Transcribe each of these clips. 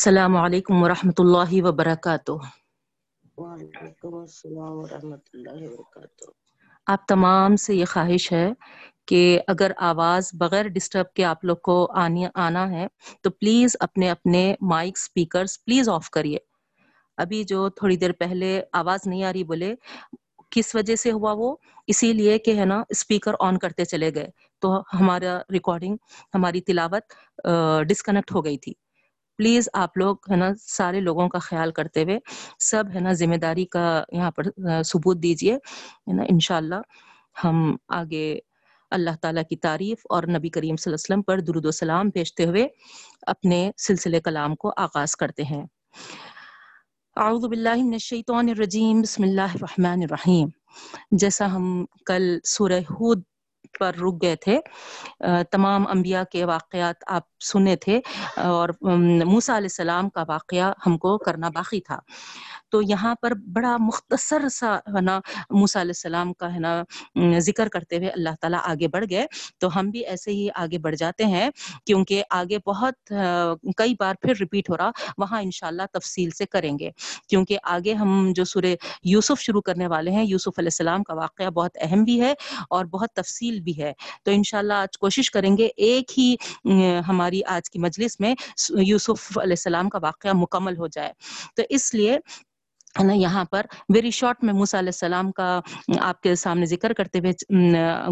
السلام علیکم ورحمۃ اللہ وبرکاتہ۔ وعلیکم السلام ورحمۃ اللہ وبرکاتہ۔ آپ تمام سے یہ خواہش ہے کہ اگر آواز بغیر ڈسٹرب کے آپ لوگ کو آنی آنا ہے تو پلیز اپنے اپنے مائک سپیکرز پلیز آف کریے۔ ابھی جو تھوڑی دیر پہلے آواز نہیں آ رہی بولے کس وجہ سے ہوا وہ؟ اسی لیے کہ ہے نا اسپیکر آن کرتے چلے گئے۔ تو ہمارا ریکارڈنگ ہماری تلاوت ڈسکنیکٹ ہو گئی تھی۔ پلیز آپ لوگ ہے نا سارے لوگوں کا خیال کرتے ہوئے سب ہے نا ذمہ داری کا یہاں پر ثبوت دیجیے ہے نا، انشاءاللہ ہم آگے اللہ تعالیٰ کی تعریف اور نبی کریم صلی اللہ علیہ وسلم پر درود و سلام بھیجتے ہوئے اپنے سلسلے کلام کو آغاز کرتے ہیں۔ اعوذ باللہ من الشیطان الرجیم، بسم اللہ الرحمن الرحیم۔ جیسا ہم کل سورہ ہود پر رک گئے تھے تمام انبیاء کے واقعات آپ سنے تھے اور موسیٰ علیہ السلام کا واقعہ ہم کو کرنا باقی تھا۔ تو یہاں پر بڑا مختصر سا، ہے نا، موسیٰ علیہ السلام کا، ہے نا ذکر کرتے ہوئے اللہ تعالیٰ آگے بڑھ گئے۔ تو ہم بھی ایسے ہی آگے بڑھ جاتے ہیں کیونکہ آگے بہت کئی بار پھر ریپیٹ ہو رہا۔ وہاں انشاءاللہ تفصیل سے کریں گے۔ کیونکہ آگے ہم جو سورہ یوسف شروع کرنے والے ہیں، یوسف علیہ السلام کا واقعہ بہت اہم بھی ہے اور بہت تفصیل بھی ہے۔ تو انشاءاللہ آج کوشش کریں گے ایک ہی ہماری ہماری آج کی مجلس میں یوسف علیہ السلام کا واقعہ مکمل ہو جائے۔ تو اس لیے نا، یہاں پر ویری شارٹ میں موسیٰ علیہ السلام کا آپ کے سامنے ذکر کرتے ہوئے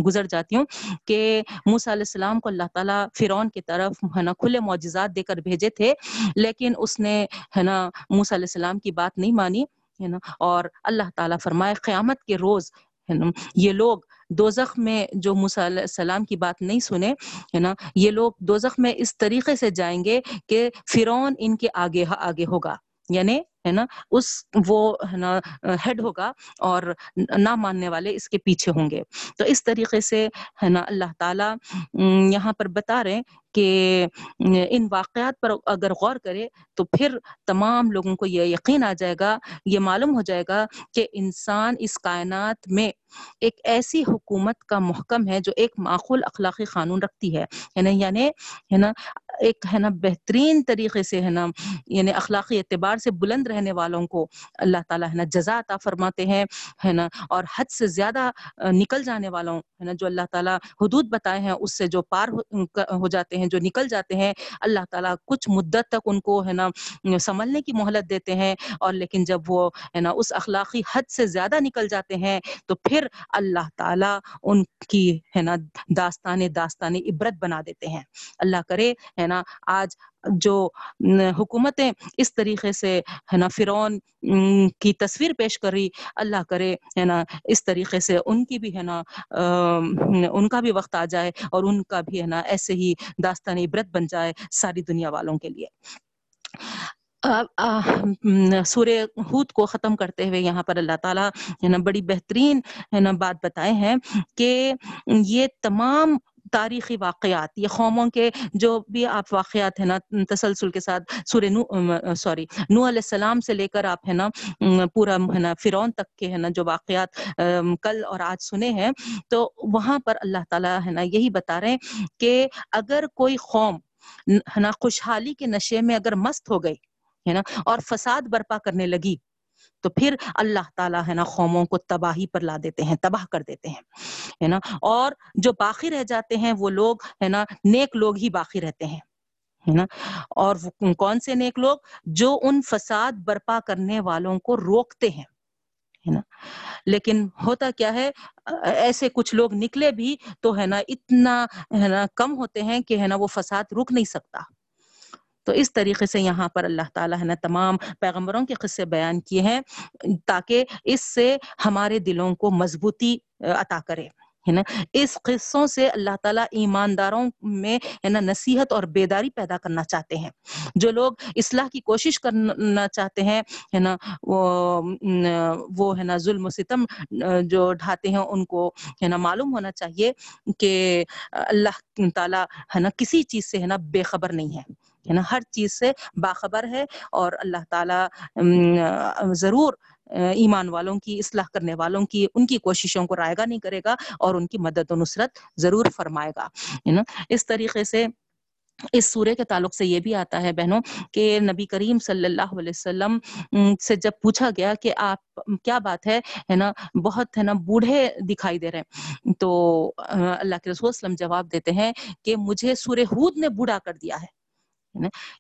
گزر جاتی ہوں کہ موسیٰ علیہ السلام کو اللہ تعالیٰ فرعون کی طرف ہے نا کھلے معجزات دے کر بھیجے تھے، لیکن اس نے ہے نا موسیٰ علیہ السلام کی بات نہیں مانی، ہے نا، اور اللہ تعالیٰ فرمائے قیامت کے روز ہے نا یہ لوگ دوزخ میں جو موسیٰ علیہ السلام کی بات نہیں سنے ہے نا، یہ لوگ دوزخ میں اس طریقے سے جائیں گے کہ فرعون ان کے آگے آگے ہوگا۔ یعنی ہے نا، اس وہ ہے نا ہیڈ ہوگا اور نہ ماننے والے اس کے پیچھے ہوں گے۔ تو اس طریقے سے ہے نا، اللہ تعالیٰ یہاں پر بتا رہے کہ ان واقعات پر اگر غور کرے تو پھر تمام لوگوں کو یہ یقین آ جائے گا، یہ معلوم ہو جائے گا کہ انسان اس کائنات میں ایک ایسی حکومت کا محکم ہے جو ایک معقول اخلاقی قانون رکھتی ہے۔ یعنی یعنی ہے نا ایک ہے نا بہترین طریقے سے ہے نا یعنی اخلاقی اعتبار سے بلند رہنے والوں کو اللہ تعالیٰ ہے نا جزا عطا فرماتے ہیں، ہے نا، اور حد سے زیادہ نکل جانے والوں ہے نا جو اللہ تعالیٰ حدود بتائے ہیں، اس سے جو پار ہو جاتے ہیں، جو نکل جاتے ہیں، اللہ تعالیٰ کچھ مدت تک ان کو ہے نا سنبھلنے کی مہلت دیتے ہیں، اور لیکن جب وہ ہے نا اس اخلاقی حد سے زیادہ نکل جاتے ہیں، تو پھر اللہ تعالیٰ ان کی ہے نا داستان داستان عبرت بنا دیتے ہیں۔ اللہ کرے، ہے نا آج جو حکومتیں اس طریقے سے، ہے نا، فرعون کی تصویر پیش کر رہی، اللہ کرے، ہے نا، اس طریقے سے ان کی بھی، ہے نا ان کا بھی وقت آ جائے اور ان کا بھی، ہے نا، ایسے ہی داستان عبرت بن جائے ساری دنیا والوں کے لیے۔ سورہ ہود کو ختم کرتے ہوئے یہاں پر اللہ تعالیٰ، ہے نا، بڑی بہترین، ہے نا، بات بتائے ہیں کہ یہ تمام تاریخی واقعات، یہ قوموں کے جو بھی آپ واقعات ہیں نا، تسلسل کے ساتھ سورہ نو سوری نو علیہ السلام سے لے کر آپ ہے نا پورا ہے نا، فرعون تک کے ہے نا جو واقعات کل اور آج سنے ہیں، تو وہاں پر اللہ تعالیٰ ہے نا یہی بتا رہے ہیں کہ اگر کوئی قوم ہے نا، خوشحالی کے نشے میں اگر مست ہو گئی، ہے نا، اور فساد برپا کرنے لگی تو پھر اللہ تعالیٰ ہے نا قوموں کو تباہی پر لا دیتے ہیں، تباہ کر دیتے ہیں، ہے نا؟ اور جو باقی رہ جاتے ہیں وہ لوگ ہے نا نیک لوگ ہی باقی رہتے ہیں، ہے نا؟ اور کون سے نیک لوگ؟ جو ان فساد برپا کرنے والوں کو روکتے ہیں، ہے نا؟ لیکن ہوتا کیا ہے، ایسے کچھ لوگ نکلے بھی تو ہے نا اتنا ہے نا کم ہوتے ہیں کہ ہے نا وہ فساد رک نہیں سکتا۔ تو اس طریقے سے یہاں پر اللہ تعالیٰ نے تمام پیغمبروں کے قصے بیان کیے ہیں، تاکہ اس سے ہمارے دلوں کو مضبوطی عطا کرے، ہے نا؟ اس قصوں سے اللہ تعالیٰ ایمانداروں میں، ہے نا، نصیحت اور بیداری پیدا کرنا چاہتے ہیں۔ جو لوگ اصلاح کی کوشش کرنا چاہتے ہیں، ہے نا، وہ وہ، ہے نا، ظلم و ستم جو ڈھاتے ہیں، ان کو، ہے نا، معلوم ہونا چاہیے کہ اللہ تعالیٰ، ہے نا، کسی چیز سے، ہے نا، بے خبر نہیں ہے۔ ہے نا، ہر چیز سے باخبر ہے اور اللہ تعالیٰ ضرور ایمان والوں کی، اصلاح کرنے والوں کی، ان کی کوششوں کو رائے گا نہیں کرے گا اور ان کی مدد و نصرت ضرور فرمائے گا نا؟ اس طریقے سے اس سورے کے تعلق سے یہ بھی آتا ہے بہنوں کہ نبی کریم صلی اللہ علیہ وسلم سے جب پوچھا گیا کہ آپ کیا بات ہے ہے نا، بہت، ہے نا، بوڑھے دکھائی دے رہے ہیں، تو اللہ کے رسول وسلم جواب دیتے ہیں کہ مجھے سورہ ہود نے بوڑھا کر دیا ہے۔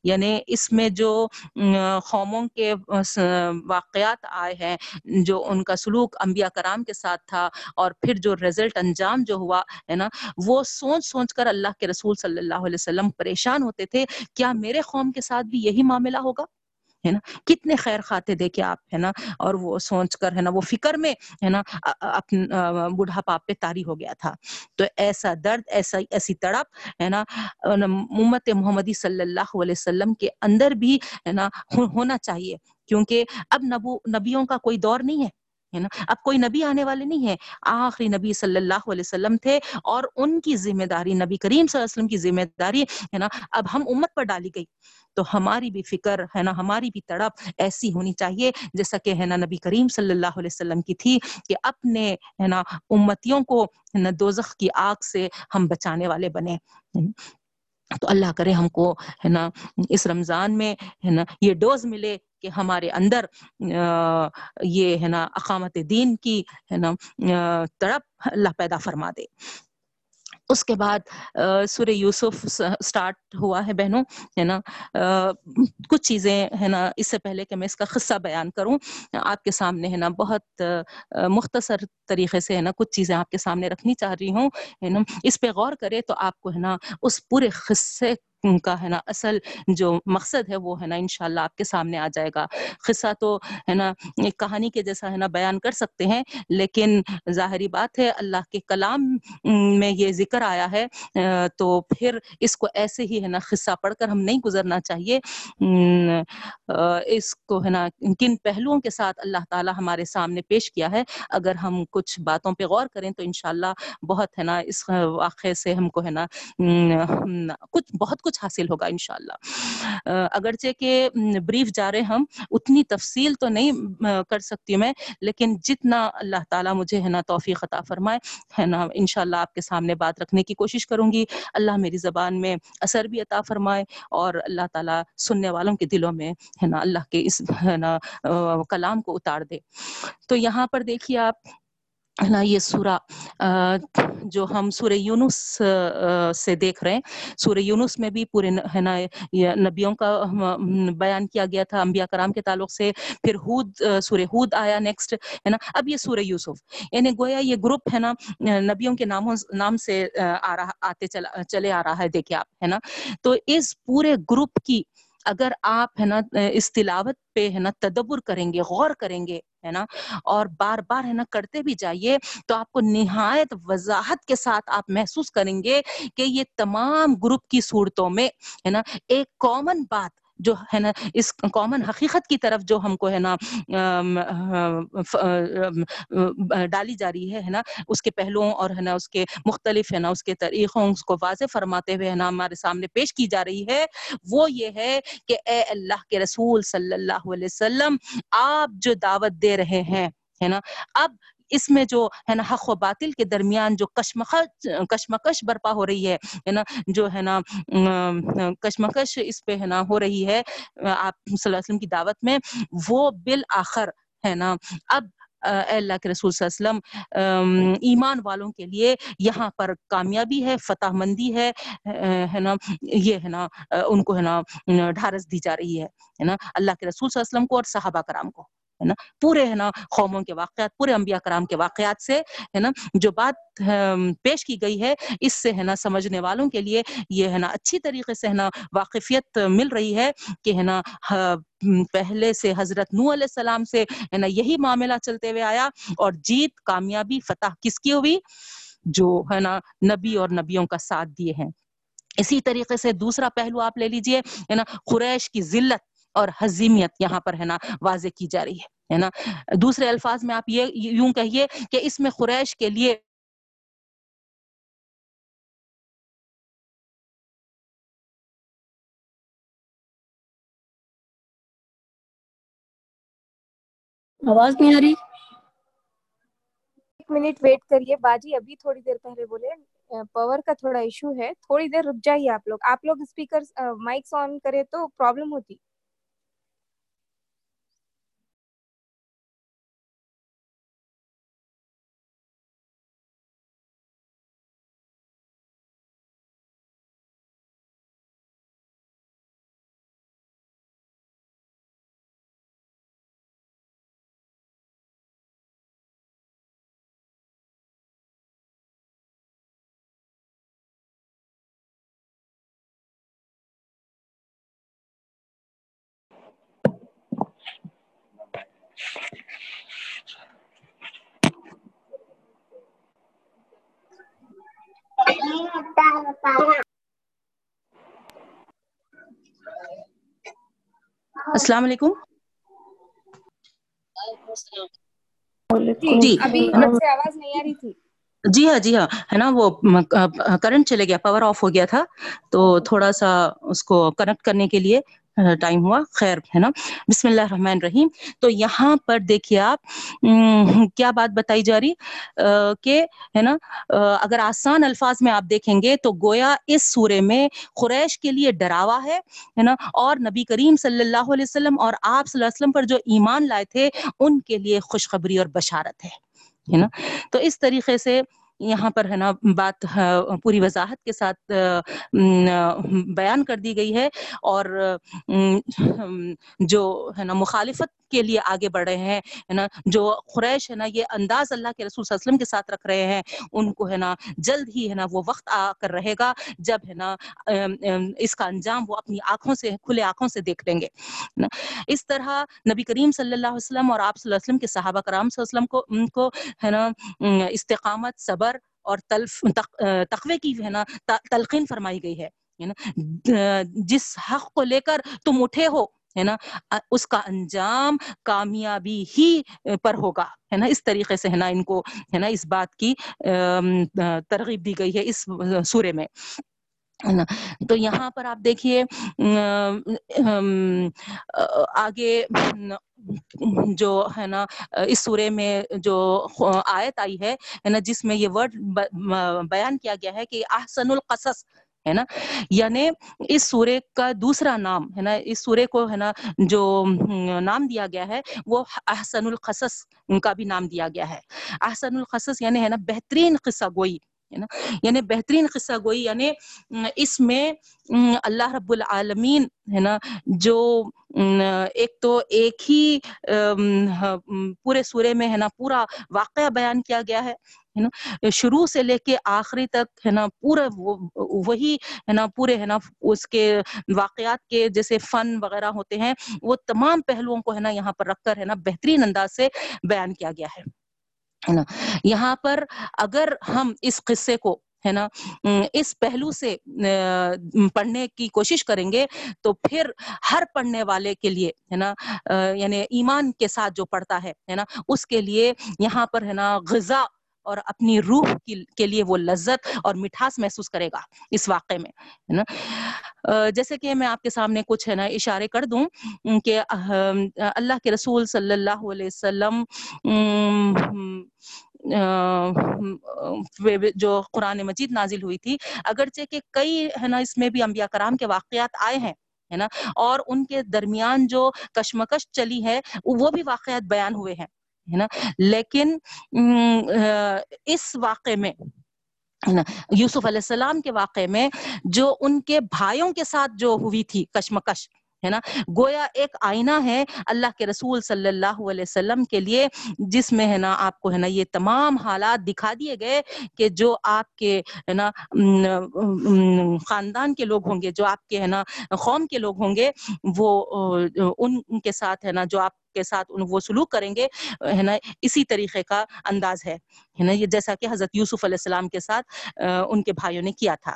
یعنی اس میں جو قوموں کے واقعات آئے ہیں، جو ان کا سلوک انبیاء کرام کے ساتھ تھا اور پھر جو رزلٹ انجام جو ہوا، ہے نا، وہ سوچ سوچ کر اللہ کے رسول صلی اللہ علیہ وسلم پریشان ہوتے تھے، کیا میرے قوم کے ساتھ بھی یہی معاملہ ہوگا؟ ہے نا؟ کتنے خیر خاتے دیکھے آپ، ہے نا؟ اور وہ سوچ کر، ہے نا، وہ فکر میں، ہے نا اپنا بوڑھا پاپ پہ تاری ہو گیا تھا۔ تو ایسا درد، ایسا، ایسی تڑپ، ہے نا امت محمدی صلی اللہ علیہ وسلم کے اندر بھی، ہے نا ہونا چاہیے۔ کیونکہ اب نبو، نبیوں کا کوئی دور نہیں ہے۔ ہے نا؟ اب کوئی نبی آنے والے نہیں ہے آخری نبی صلی اللہ علیہ وسلم تھے اور ان کی ذمہ داری نبی کریم صلی اللہ علیہ وسلم کی ذمہ داری ہے نا؟ اب ہم امت پر ڈالی گئی۔ تو ہماری بھی فکر ہے نا؟ ہماری بھی تڑپ ایسی ہونی چاہیے جیسا کہ ہے نا نبی کریم صلی اللہ علیہ وسلم کی تھی کہ اپنے ہے نا امتیوں کو ہے نا دوزخ کی آگ سے ہم بچانے والے بنے۔ تو اللہ کرے ہم کو ہے نا اس رمضان میں ہے نا یہ ڈوز ملے۔ کہ ہمارے اندر یہ ہے نا، اقامت دین کی، ہے نا تڑپ اللہ پیدا فرما دے۔ اس کے بعد سورہ یوسف سٹارٹ ہوا ہے بہنوں، ہے نا کچھ چیزیں، ہے نا، اس سے پہلے کہ میں اس کا خصہ بیان کروں۔ آپ کے سامنے، ہے نا، بہت مختصر طریقے سے، ہے نا، کچھ چیزیں آپ کے سامنے رکھنی چاہ رہی ہوں، ہے نا۔ اس پہ غور کرے تو آپ کو، ہے نا، اس پورے خصے کا ہے نا اصل جو مقصد ہے وہ ہے نا انشاءاللہ آپ کے سامنے آ جائے گا۔ قصہ تو ہے نا ایک کہانی کے جیسا ہے نا بیان کر سکتے ہیں، لیکن ظاہری بات ہے اللہ کے کلام میں یہ ذکر آیا ہے تو پھر اس کو ایسے ہی ہے نا قصہ پڑھ کر ہم نہیں گزرنا چاہیے۔ اس کو ہے نا کن پہلوؤں کے ساتھ اللہ تعالی ہمارے سامنے پیش کیا ہے۔ اگر ہم کچھ باتوں پہ غور کریں تو انشاءاللہ بہت ہے نا اس واقعے سے ہم کو ہے نا کچھ بہت کچھ حاصل ہوگا انشاءاللہ۔ اگرچہ کہ بریف جا رہے ہم، اتنی تفصیل تو نہیں کر سکتی میں، لیکن جتنا اللہ تعالیٰ مجھے ہے نا توفیق عطا فرمائے، ہے نا، انشاءاللہ آپ کے سامنے بات رکھنے کی کوشش کروں گی۔ اللہ میری زبان میں اثر بھی عطا فرمائے اور اللہ تعالیٰ سننے والوں کے دلوں میں، ہے نا، اللہ کے اس، ہے نا کلام کو اتار دے۔ تو یہاں پر دیکھیے آپ نا یہ سورہ جو ہم سورہ یونس سے دیکھ رہے ہیں۔ سورہ یونس میں بھی پورے ہے نا نبیوں کا بیان کیا گیا تھا، انبیاء کرام کے تعلق سے۔ پھر ہود سورہ ہود آیا نیکسٹ ہے نا۔ اب یہ سورہ یوسف۔ یعنی گویا یہ گروپ ہے نا نبیوں کے ناموں، نام سے، آ رہا، آتے چلا، چلے آ رہا ہے دیکھیں آپ، ہے نا۔ تو اس پورے گروپ کی اگر آپ ہے نا، اس تلاوت پہ ہے نا تدبر کریں گے، غور کریں گے، ہے نا، اور بار بار ہے نا کرتے بھی جائیے، تو آپ کو نہایت وضاحت کے ساتھ آپ محسوس کریں گے کہ یہ تمام گروپ کی صورتوں میں ہے نا، ایک کامن بات جو ہے نا، اس کامن حقیقت کی طرف جو ہم کو ہے نا ڈالی جا رہی ہے نا، اس کے پہلوؤں اور ہے نا، اس کے مختلف ہے نا، اس کے طریقوں، اس کو واضح فرماتے ہوئے ہے نا، ہمارے سامنے پیش کی جا رہی ہے۔ وہ یہ ہے کہ اے اللہ کے رسول صلی اللہ علیہ وسلم، آپ جو دعوت دے رہے ہیں، ہے نا، اب اس میں جو ہے نا حق و باطل کے درمیان جو کشمکش کشمکش برپا ہو رہی ہے نا، جو ہے نا کشمکش اس پہ ہے نا ہو رہی ہے، آپ صلی اللہ علیہ وسلم کی دعوت میں، وہ بالآخر ہے نا، اب اے اللہ کے رسول صلی اللہ علیہ وسلم ایمان والوں کے لیے یہاں پر کامیابی ہے، فتح مندی ہے ہے نا، یہ ہے نا ان کو ہے نا، ڈھارس دی جا رہی ہے نا، اللہ کے رسول صلی اللہ علیہ وسلم کو اور صحابہ کرام کو۔ ہے نا؟ پورے ہے نا قوموں کے واقعات، پورے انبیاء کرام کے واقعات سے ہے نا جو بات پیش کی گئی ہے، اس سے ہے نا سمجھنے والوں کے لیے یہ ہے نا اچھی طریقے سے ہے نا واقفیت مل رہی ہے کہ ہے نا پہلے سے حضرت نو علیہ السلام سے ہے نا یہی معاملہ چلتے ہوئے آیا اور جیت، کامیابی، فتح کس کی ہوئی؟ جو ہے نا نبی اور نبیوں کا ساتھ دیے ہیں۔ اسی طریقے سے دوسرا پہلو آپ لے لیجیے، ہے نا قریش کی ذلت۔ اور حزیمیت یہاں پر ہے نا واضح کی جا رہی ہے نا؟ دوسرے الفاظ میں آپ یہ یوں کہیے کہ اس میں قریش کے لیے آواز نہیں آ رہی۔ ایک منٹ ویٹ کریے باجی ابھی تھوڑی دیر پہلے بولے پاور کا تھوڑا ایشو ہے تھوڑی دیر رک جائیے آپ لوگ۔ آپ لوگ اسپیکر مائکس آن کرے تو پرابلم ہوتی۔ السلام علیکم۔ جی۔ جی آواز نہیں آ رہی تھی۔ جی ہاں جی ہاں۔ ہے نا وہ کرنٹ چلے گیا پاور آف ہو گیا تھا۔ تو تھوڑا سا اس کو کنیکٹ کرنے کے لیے ٹائم ہوا، خیر، ہے نا؟ بسم اللہ الرحمن الرحیم۔ تو یہاں پر دیکھیے آپ کیا بات بتائی جا رہی؟ کہ، ہے نا اگر آسان الفاظ میں آپ دیکھیں گے تو گویا اس سورے میں قریش کے لیے ڈراوا ہے ہے نا؟ اور نبی کریم صلی اللہ علیہ وسلم اور آپ صلی اللہ علیہ وسلم پر جو ایمان لائے تھے، ان کے لیے خوشخبری اور بشارت ہے ہے نا؟ تو اس طریقے سے یہاں پر ہے نا بات پوری وضاحت کے ساتھ بیان کر دی گئی ہے اور جو ہے نا مخالفت کے لیے آگے بڑھ رہے ہیں، ہے نا، جو قریش ہے نا، یہ انداز اللہ کے رسول صلی اللہ علیہ وسلم کے ساتھ رکھ رہے ہیں، ان کو ہے نا جلد ہی ہے نا وہ وقت آ کر رہے گا جب ہے نا اس کا انجام وہ اپنی آنکھوں سے، کھلے آنکھوں سے دیکھ لیں گے اس طرح نبی کریم صلی اللہ علیہ وسلم اور آپ صلی اللہ علیہ وسلم کے صحابہ کرام صلی اللہ علیہ وسلم کو، ان کو، ہے نا استقامت، صبر اور تلف تقوی کی ہے نا تلقین فرمائی گئی ہے نا جس حق کو لے کر تم اٹھے ہو، ہے نا اس کا انجام کامیابی ہی پر ہوگا، ہے نا، اس طریقے سے، ہے نا، ان کو، ہے نا، اس بات کی ترغیب دی گئی ہے اس سورے میں۔ تو یہاں پر آپ دیکھیے آگے، جو ہے نا، اس سورے میں جو آیت آئی ہے نا، جس میں یہ ورڈ بیان کیا گیا ہے کہ احسن القصص، ہے نا؟ یعنی اس سورے کا دوسرا نام، ہے نا، اس سورے کو، ہے نا، جو نام دیا گیا ہے، وہ احسن القصص کا بھی نام دیا گیا ہے۔ احسن القصص یعنی ہے نا، بہترین قصہ گوئی۔ ہے نا یعنی بہترین قصہ گوئی یعنی اس میں اللہ رب العالمین، ہے نا؟ جو ایک تو ایک ہی پورے سورے میں، ہے نا، پورا واقعہ بیان کیا گیا ہے نا؟ شروع سے لے کے آخری تک، ہے نا، پورا وہی، ہے نا، پورے، ہے نا، اس کے واقعات کے جیسے فن وغیرہ ہوتے ہیں، وہ تمام پہلوؤں کو، ہے نا، یہاں پر رکھ کر، ہے نا، بہترین انداز سے بیان کیا گیا ہے۔ ہے نا؟ یہاں پر اگر ہم اس قصے کو، ہے نا اس پہلو سے پڑھنے کی کوشش کریں گے تو پھر ہر پڑھنے والے کے لیے، ہے نا یعنی ایمان کے ساتھ جو پڑھتا ہے ہے نا، اس کے لیے یہاں پر، ہے نا، غذا اور اپنی روح کے لیے وہ لذت اور مٹھاس محسوس کرے گا اس واقعے میں، ہے نا؟ جیسے کہ میں آپ کے سامنے کچھ، ہے نا، اشارے کر دوں کہ اللہ کے رسول صلی اللہ علیہ وسلم جو قرآن مجید نازل ہوئی تھی، اگرچہ کہ کئی، ہے نا، اس میں بھی انبیاء کرام کے واقعات آئے ہیں، ہے نا، اور ان کے درمیان جو کشمکش چلی ہے، وہ بھی واقعات بیان ہوئے ہیں۔ ہے نا؟ لیکن اس واقعے میں یوسف علیہ السلام کے واقعے میں جو ان کے بھائیوں کے ساتھ جو ہوئی تھی کشمکش، ہے نا؟ گویا ایک آئینہ ہے اللہ کے رسول صلی اللہ علیہ وسلم کے لیے، جس میں، ہے نا، آپ کو، ہے نا، یہ تمام حالات دکھا دیے گئے کہ جو آپ کے، ہے نا خاندان کے لوگ ہوں گے، جو آپ کے، ہے نا، قوم کے لوگ ہوں گے، وہ ان کے ساتھ، ہے نا، جو آپ کے ساتھ وہ سلوک کریں گے، ہے نا، اسی طریقے کا انداز ہے ہے نا، یہ جیسا کہ حضرت یوسف علیہ السلام کے ساتھ ان کے بھائیوں نے کیا تھا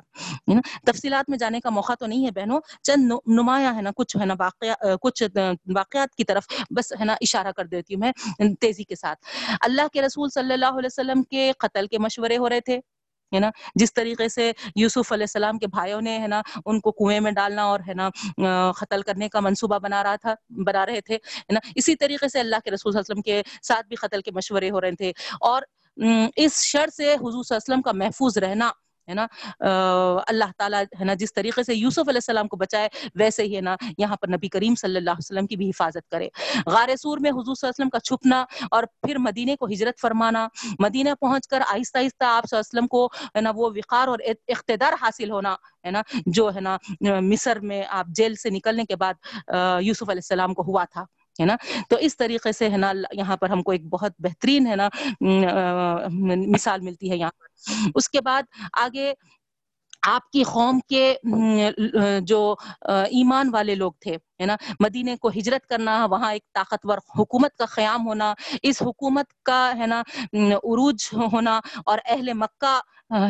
تفصیلات میں جانے کا موقع تو نہیں ہے بہنوں، چند نمایاں، ہے نا، کچھ، ہے نا کچھ واقعات کی طرف بس، ہے نا، اشارہ کر دیتی ہوں میں تیزی کے ساتھ۔ اللہ کے رسول صلی اللہ علیہ وسلم کے قتل کے مشورے ہو رہے تھے۔ ہے نا؟ جس طریقے سے یوسف علیہ السلام کے بھائیوں نے ہے نا، ان کو کنویں میں ڈالنا اور ہے نا قتل کرنے کا منصوبہ بنا رہا تھا، بنا رہے تھے، ہے نا؟ اسی طریقے سے اللہ کے رسول صلی اللہ علیہ وسلم کے ساتھ بھی قتل کے مشورے ہو رہے تھے۔ اور اس شر سے حضور صلی اللہ علیہ وسلم کا محفوظ رہنا ہے نا؟ اللہ تعالیٰ ہے نا، جس طریقے سے یوسف علیہ السلام کو بچائے، ویسے ہی ہے نا، یہاں پر نبی کریم صلی اللہ علیہ وسلم کی بھی حفاظت کرے۔ غار سور میں حضور صلی اللہ علیہ وسلم کا چھپنا اور پھر مدینے کو ہجرت فرمانا۔ مدینہ پہنچ کر آہستہ آہستہ آپ صلی اللہ علیہ وسلم کو ہے نا، وہ وقار اور اقتدار حاصل ہونا ہے نا، جو ہے نا، مصر میں آپ جیل سے نکلنے کے بعد یوسف علیہ السلام کو ہوا تھا۔ ہے نا؟ تو اس طریقے سے ہے نا، یہاں پر ہم کو ایک بہت بہترین ہے نا مثال ملتی ہے یہاں پر۔ اس کے بعد آگے آپ کی قوم کے جو ایمان والے لوگ تھے، ہے نا؟ مدینے کو ہجرت کرنا، وہاں ایک طاقتور حکومت کا قیام ہونا، اس حکومت کا، ہے نا عروج ہونا اور اہل مکہ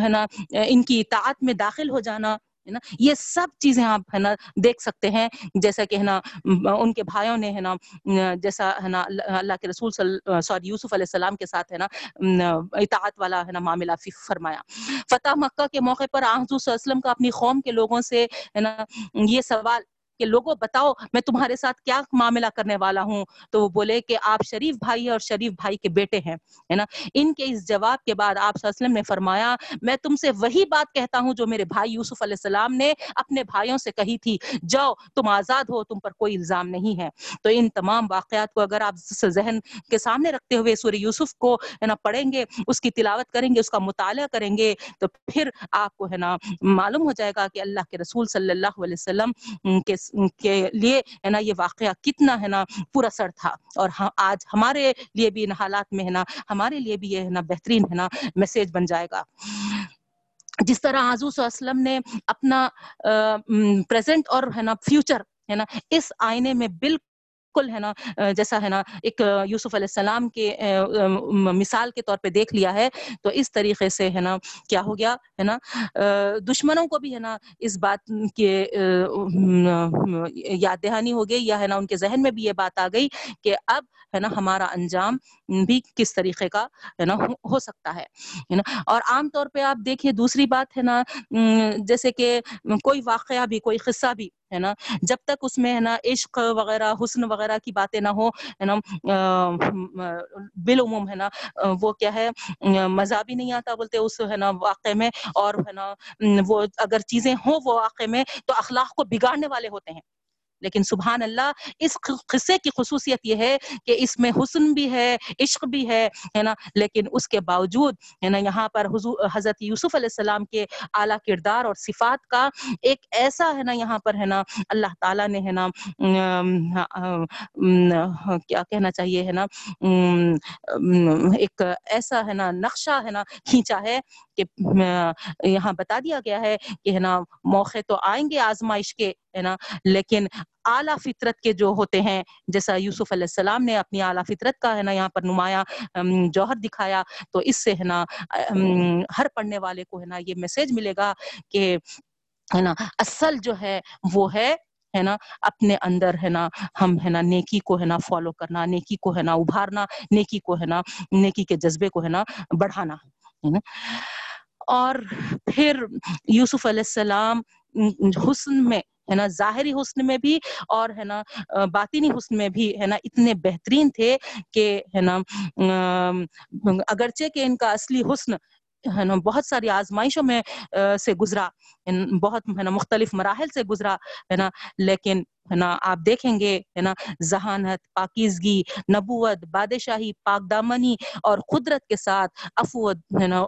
ہے نا، ان کی اطاعت میں داخل ہو جانا۔ ہے نا؟ یہ سب چیزیں آپ ہے نا دیکھ سکتے ہیں، جیسا کہ ہے نا، ان کے بھائیوں نے ہے نا، جیسا ہے نا، اللہ کے رسول سوری، یوسف علیہ السلام کے ساتھ ہے نا، اطاعت والا ہے نا، معاملہ فرمایا۔ فتح مکہ کے موقع پر آحزو صلی اللہ علیہ وسلم کا اپنی قوم کے لوگوں سے ہے نا، یہ سوال کہ لوگوں بتاؤ میں تمہارے ساتھ کیا معاملہ کرنے والا ہوں؟ تو وہ بولے کہ آپ شریف بھائی اور شریف بھائی کے بیٹے ہیں، ہے نا؟ ان کے اس جواب کے بعد آپ وسلم نے فرمایا، میں تم سے وہی بات کہتا ہوں جو میرے بھائی یوسف علیہ السلام نے اپنے بھائیوں سے کہی تھی۔ جاؤ، تم آزاد ہو، تم پر کوئی الزام نہیں ہے۔ تو ان تمام واقعات کو اگر آپ ذہن کے سامنے رکھتے ہوئے سورہ یوسف کو، ہے نا، پڑھیں گے، اس کی تلاوت کریں گے، اس کا مطالعہ کریں گے، تو پھر آپ کو، ہے نا، معلوم ہو جائے گا کہ اللہ کے رسول صلی اللہ علیہ وسلم کے کے لیے ہے نا یہ واقعہ کتنا ہے نا پورا سر تھا اور آج ہمارے لیے بھی ان حالات میں ہے نا ہمارے لیے بھی یہ ہے نا بہترین ہے نا میسج بن جائے گا۔ جس طرح حضور صلی اللہ علیہ وسلم نے اپنا پریزنٹ اور ہے نا فیوچر ہے نا اس آئینے میں بالکل بالکل ہے نا جیسا ہے نا، ایک یوسف علیہ السلام کے مثال کے طور پہ دیکھ لیا ہے، تو اس طریقے سے ہے نا کیا ہو گیا ہے نا دشمنوں کو بھی ہے نا اس بات کے یاد دہانی ہو گئی یا ہے نا ان کے ذہن میں بھی یہ بات آ گئی کہ اب ہے نا ہمارا انجام بھی کس طریقے کا ہے نا ہو سکتا ہے نا۔ اور عام طور پہ آپ دیکھیے، دوسری بات ہے نا جیسے کہ کوئی واقعہ بھی، کوئی قصہ بھی ہے نا، جب تک اس میں ہے نا عشق وغیرہ، حسن وغیرہ کی باتیں نہ ہو ہے نا بالعموم ہے نا، وہ کیا ہے، مزہ بھی نہیں آتا بولتے اس ہے نا واقعے میں اور ہے نا، وہ اگر چیزیں ہوں وہ واقعے میں تو اخلاق کو بگاڑنے والے ہوتے ہیں۔ لیکن سبحان اللہ، اس قصے کی خصوصیت یہ ہے کہ اس میں حسن بھی ہے، عشق بھی ہے ہے نا؟ لیکن اس کے باوجود، ہے نا، یہاں پر حضور، حضرت یوسف علیہ السلام کے اعلیٰ کردار اور صفات کا ایک ایسا، ہے نا، یہاں پر، ہے نا، اللہ تعالیٰ نے، ہے نا کیا کہنا چاہیے، ہے نا ایک ایسا، ہے نا، نقشہ، ہے نا، کھینچا ہے کہ یہاں بتا دیا گیا ہے کہ، ہے نا، موقع تو آئیں گے آزمائش کے، ہے نا، لیکن اعلیٰ فطرت کے جو ہوتے ہیں، جیسا یوسف علیہ السلام نے اپنی اعلیٰ فطرت کا ہے نا یہاں پر نمایاں جوہر دکھایا، تو اس سے ہے نا ہر پڑھنے والے کو ہے نا یہ میسج ملے گا کہ ہے نا، اصل جو ہے وہ ہے ہے نا، اپنے اندر ہے نا ہم ہے نا نیکی کو ہے نا فالو کرنا، نیکی کو ہے نا ابھارنا، نیکی کو ہے نا، نیکی کے جذبے کو ہے نا بڑھانا، ہے نا۔ اور پھر یوسف علیہ السلام حسن میں ہے نا، ظاہری حسن میں بھی اور ہے نا باطنی حسن میں بھی ہے نا، اتنے بہترین تھے کہ ہے نا اگرچہ کہ ان کا اصلی حسن ہے نا، بہت ساری آزمائشوں میں سے گزرا بہت ہے نا، مختلف مراحل سے گزرا ہے نا، لیکن ہے نا؟ آپ دیکھیں گے، ہے نا؟ ذہانت، پاکیزگی، نبوت، بادشاہی، پاک دامنی اور قدرت کے ساتھ افود ہے نا؟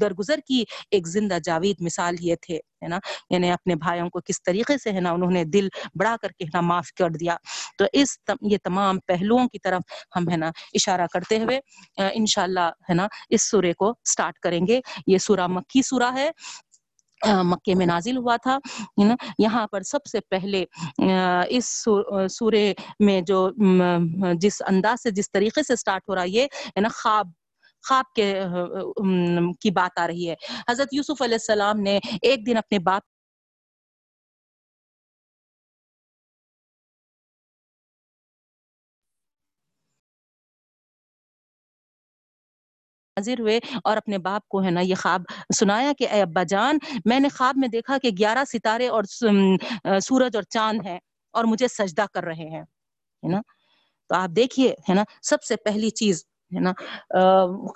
درگزر کی ایک زندہ جاوید مثال یہ تھے، ہے نا؟ یعنی اپنے بھائیوں کو کس طریقے سے، ہے نا؟ انہوں نے دل بڑھا کر کے نا؟ معاف کر دیا۔ تو اس یہ تمام پہلوؤں کی طرف ہم، ہے نا؟ اشارہ کرتے ہوئے انشاءاللہ، ہے نا؟ اس سورے کو سٹارٹ کریں گے۔ یہ سورہ مکی سورہ ہے۔ مکے میں نازل ہوا تھا یہاں پر سب سے پہلے اس سورے میں جو جس انداز سے، جس طریقے سے سٹارٹ ہو رہا یہ، ہے نا، خواب خواب کے کی بات آ رہی ہے۔ حضرت یوسف علیہ السلام نے ایک دن اپنے باپ حاضر ہوئے اور اپنے باپ کو ہے نا یہ خواب سنایا کہ اے ابا جان، میں نے خواب میں دیکھا کہ گیارہ ستارے اور سورج اور چاند ہیں اور مجھے سجدہ کر رہے ہیں، ہے نا؟ تو آپ دیکھیے، ہے نا، سب سے پہلی چیز، ہے نا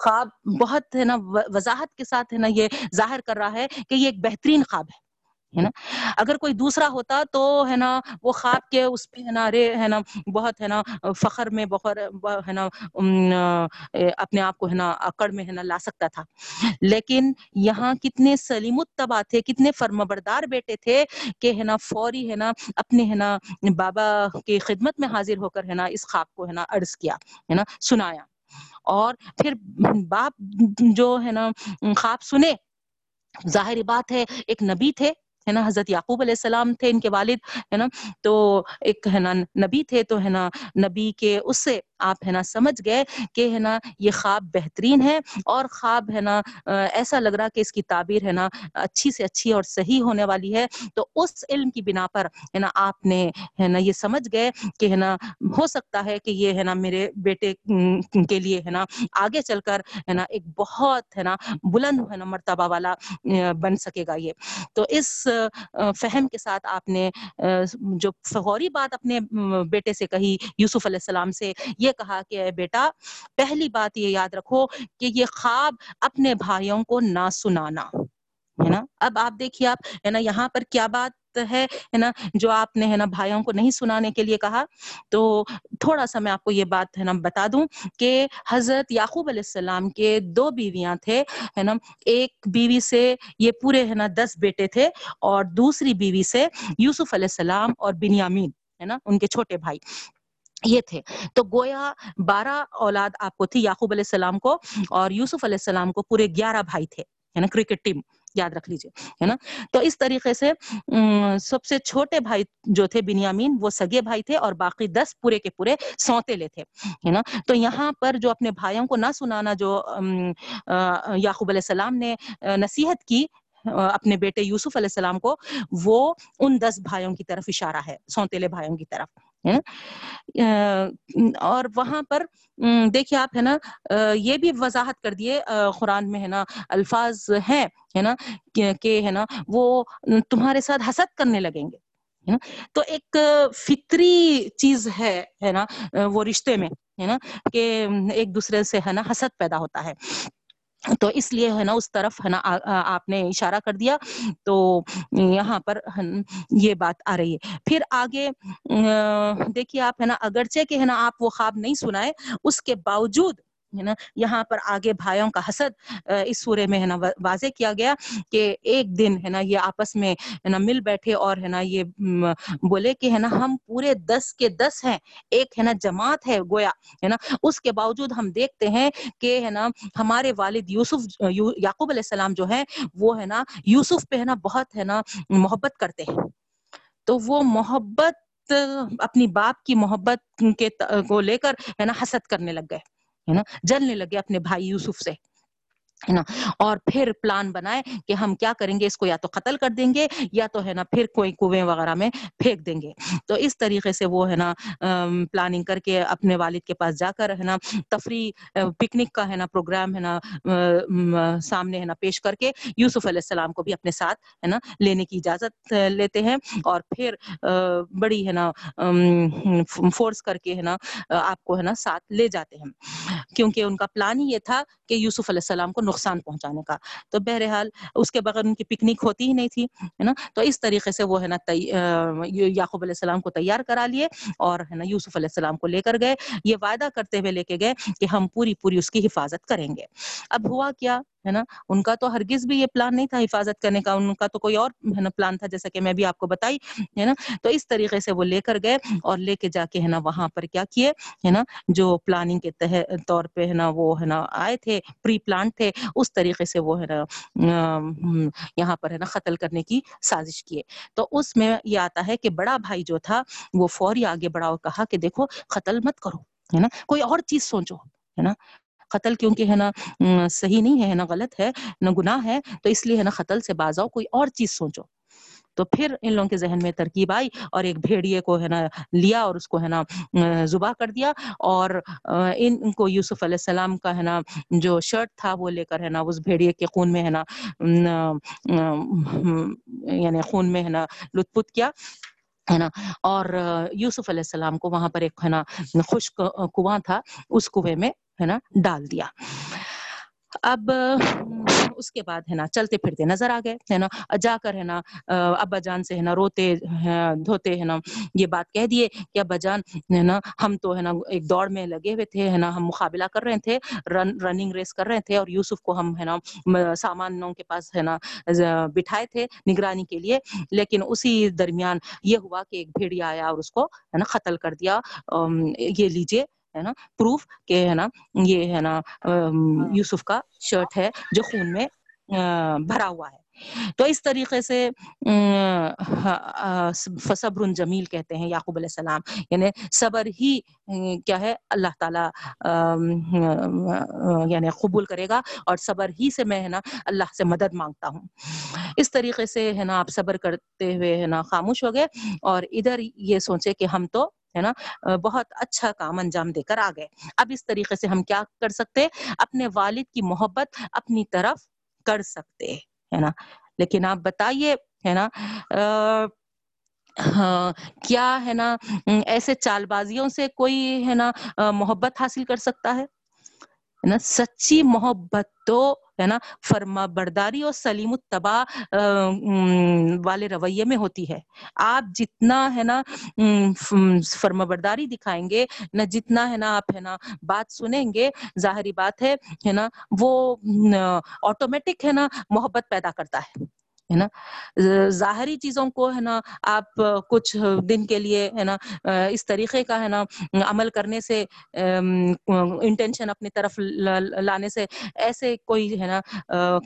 خواب بہت، ہے نا وضاحت کے ساتھ، ہے نا، یہ ظاہر کر رہا ہے کہ یہ ایک بہترین خواب ہے۔ ہے نا اگر کوئی دوسرا ہوتا تو ہے نا وہ خواب کے اس پہ ہے نا رے ہے نا بہت ہے نا فخر میں بخر ہے نا اپنے آپ کو ہے نا اکڑ میں ہے نا لا سکتا تھا لیکن یہاں کتنے سلیم التبا تھے کتنے فرمبردار بیٹے تھے کہ ہے نا فوری ہے نا اپنے ہے نا بابا کی خدمت میں حاضر ہو کر ہے نا اس خواب کو ہے نا عرض کیا ہے نا سنایا اور پھر باپ جو ہے نا خواب سنے ظاہری بات ہے ایک نبی تھے ہے نا حضرت یعقوب علیہ السلام تھے ان کے والد ہے نا تو ایک ہے نا نبی تھے تو ہے نا نبی کے اس سے آپ ہے نا سمجھ گئے کہ ہے نا یہ خواب بہترین ہے اور خواب ہے نا ایسا لگ رہا کہ اس کی تعبیر ہے نا اچھی سے اچھی اور صحیح ہونے والی ہے تو اس علم کی بنا پر ہے نا آپ نے ہے نا یہ سمجھ گئے کہ ہے نا ہو سکتا ہے کہ یہ ہے نا میرے بیٹے کے لیے ہے نا آگے چل کر ہے نا ایک بہت ہے نا بلند ہے نا مرتبہ والا بن سکے گا یہ تو اس فہم کے ساتھ آپ نے جو فغوری بات اپنے بیٹے سے کہی، یوسف علیہ السلام سے یہ کہا کہ بیٹا، پہلی بات یہ یاد رکھو کہ یہ خواب اپنے بھائیوں کو نہ سنانا، ہے نا؟ اب آپ دیکھیے آپ، ہے نا، یہاں پر کیا بات ہے ہے نا؟ جو آپ نے، ہے نا، بھائیوں کو نہیں سنانے کے لیے کہا، تو تھوڑا سا میں آپ کو یہ بات، ہے نا، بتا دوں کہ حضرت یعقوب علیہ السلام کے دو بیویاں تھے، ہے نا؟ ایک بیوی سے یہ پورے، ہے نا، دس بیٹے تھے اور دوسری بیوی سے یوسف علیہ السلام اور بنیامین، ہے نا، ان کے چھوٹے بھائی یہ تھے۔ تو گویا بارہ اولاد آپ کو تھی یعقوب علیہ السلام کو اور یوسف علیہ السلام کو پورے گیارہ بھائی تھے، ہے نا، کرکٹ ٹیم۔ یاد رکھ لیجیے ہے نا؟ تو اس طریقے سے سب سے چھوٹے بھائی جو تھے بنیامین، وہ سگے بھائی تھے اور باقی دس پورے کے پورے سوتے لے تھے، ہے نا؟ تو یہاں پر جو اپنے بھائیوں کو نہ سنانا، جو یعقوب علیہ السلام نے نصیحت کی اپنے بیٹے یوسف علیہ السلام کو، وہ ان دس بھائیوں کی طرف اشارہ ہے سونتےلے بھائیوں کی طرف۔ اور وہاں پر دیکھیے آپ ہے نا یہ بھی وضاحت کر دیے قرآن میں ہے نا، الفاظ ہیں، ہے نا، کہ ہے نا، وہ تمہارے ساتھ حسد کرنے لگیں گے تو ایک فطری چیز ہے ہے نا وہ رشتے میں، ہے نا، کہ ایک دوسرے سے ہے نا، حسد پیدا ہوتا ہے۔ تو اس لیے ہے نا اس طرف ہے نا آپ نے اشارہ کر دیا۔ تو یہاں پر یہ بات آ رہی ہے۔ پھر آگے دیکھیے آپ ہے نا، اگرچہ کہ ہے نا آپ وہ خواب نہیں سنائے، اس کے باوجود ہے نا یہاں پر آگے بھائیوں کا حسد اس سورے میں ہے نا واضح کیا گیا کہ ایک دن ہے نا یہ آپس میں ہے نا مل بیٹھے اور ہے نا یہ بولے کہ ہے نا ہم پورے دس کے دس ہیں ایک ہے نا جماعت ہے گویا ہے نا اس کے باوجود ہم دیکھتے ہیں کہ ہے نا ہمارے والد یوسف یعقوب علیہ السلام جو ہے وہ ہے نا یوسف پہ ہے نا بہت ہے نا محبت کرتے ہیں تو وہ محبت اپنی باپ کی محبت کے کو لے کر ہے نا حسد کرنے لگ گئے ہے نا؟ جلنے لگے اپنے بھائی یوسف سے۔ ہے نا؟ اور پھر پلان بنائے کہ ہم کیا کریں گے؟ اس کو یا تو قتل کر دیں گے یا تو ہے نا پھر کوئی کنویں وغیرہ میں پھینک دیں گے۔ تو اس طریقے سے وہ ہے نا پلاننگ کر کے اپنے والد کے پاس جا کر ہے نا تفریح پکنک کا ہے نا پروگرام ہے نا سامنے ہے نا پیش کر کے یوسف علیہ السلام کو بھی اپنے ساتھ ہے نا لینے کی اجازت لیتے ہیں۔ اور پھر بڑی ہے نا فورس کر کے ہے نا آپ کو ہے نا ساتھ لے جاتے ہیں۔ کیونکہ ان کا پلان ہی یہ تھا کہ یوسف علیہ السلام کو نقصان پہنچانے کا۔ تو بہرحال اس کے بغیر ان کی پکنک ہوتی ہی نہیں تھی، ہے نا؟ تو اس طریقے سے وہ ہے نا یعقوب علیہ السلام کو تیار کرا لیے اور ہے نا یوسف علیہ السلام کو لے کر گئے۔ یہ وعدہ کرتے ہوئے لے کے گئے کہ ہم پوری پوری اس کی حفاظت کریں گے۔ اب ہوا کیا؟ ہے نا؟ ان کا تو ہرگز بھی یہ پلان نہیں تھا حفاظت کرنے کا، ان کا تو کوئی اور ہے نا پلان تھا جیسا کہ میں بھی آپ کو بتائی، ہے نا؟ تو اس طریقے سے وہ لے کر گئے اور لے کے جا کے ہے نا وہاں پر کیا کیے، ہے نا؟ جو پلاننگ کے طور پہ ہے نا وہ ہے نا آئے تھے پری پلان تھے، اس طریقے سے وہ ہے نا یہاں پر ہے نا قتل کرنے کی سازش کیے۔ تو اس میں یہ آتا ہے کہ بڑا بھائی جو تھا، وہ فوری آگے بڑھا اور کہا کہ دیکھو، قتل مت کرو، ہے نا؟ کوئی اور چیز سوچو، ہے نا؟ قتل کیونکہ ہے نا صحیح نہیں ہے نا، غلط ہے، نہ گناہ ہے، تو اس لیے ہے نا قتل سے باز آؤ، کوئی اور چیز سوچو۔ تو پھر ان لوگوں کے ذہن میں ترکیب آئی اور ایک بھیڑیے کو ہے نا لیا اور اس کو ہے نا زبا کر دیا۔ اور ان کو یوسف علیہ السلام کا ہے نا جو شرٹ تھا وہ لے کر ہے نا اس بھیڑیے کے خون میں ہے نا یعنی خون میں ہے نا لطف پت کیا، ہے نا۔ اور یوسف علیہ السلام کو وہاں پر ایک ہے نا خشک کنواں تھا، اس کنویں میں ہے نا ڈال دیا اب اس کے بعد ہے نا چلتے پھرتے نظر آ گئے ہے نا جا کر ہے نا ابا جان سے ہے نا روتے دھوتے ہے نا یہ بات کہہ دیے کہ ابا جان ہے نا ہم تو ہے نا ایک دوڑ میں لگے ہوئے تھے ہے نا ہم مقابلہ کر رہے تھے رن رننگ ریس کر رہے تھے اور یوسف کو ہم ہے نا سامانوں کے پاس ہے نا بٹھائے تھے نگرانی کے لیے لیکن اسی درمیان یہ ہوا کہ ایک بھیڑیا آیا اور اس کو ہے نا قتل کر دیا یہ لیجیے ہے نا؟ پروف کہ ہے نا یہ ہے نا یوسف کا شرٹ ہے جو خون میں بھرا ہوا ہے۔ تو اس طریقے سے صبر جمیل کہتے ہیں یعقوب علیہ السلام۔ یعنی صبر ہی کیا ہے؟ اللہ تعالی یعنی قبول کرے گا اور صبر ہی سے میں ہے نا اللہ سے مدد مانگتا ہوں۔ اس طریقے سے ہے نا آپ صبر کرتے ہوئے ہے نا خاموش ہو گئے اور ادھر یہ سوچے کہ ہم تو ہے نا بہت اچھا کام انجام دے کر آ گئے۔ اب اس طریقے سے ہم کیا کر سکتے اپنے والد کی محبت اپنی طرف کر سکتے ہے نا۔ لیکن آپ بتائیے، ہے نا کیا، ہے نا ایسے چال بازیوں سے کوئی، ہے نا محبت حاصل کر سکتا ہے نا، سچی محبت تو ہے نا، فرما برداری اور سلیم التبا والے رویے میں ہوتی ہے۔ آپ جتنا ہے نا فرما برداری دکھائیں گے، نہ جتنا ہے نا آپ ہے نا بات سنیں گے، ظاہری بات ہے ہے نا، وہ آٹومیٹک ہے نا، محبت پیدا کرتا ہے۔ ہے نا؟ ظاہری چیزوں کو ہے نا، آپ کچھ دن کے لیے ہے نا اس طریقے کا ہے نا، عمل کرنے سے انٹینشن اپنی طرف لانے سے ایسے کوئی ہے نا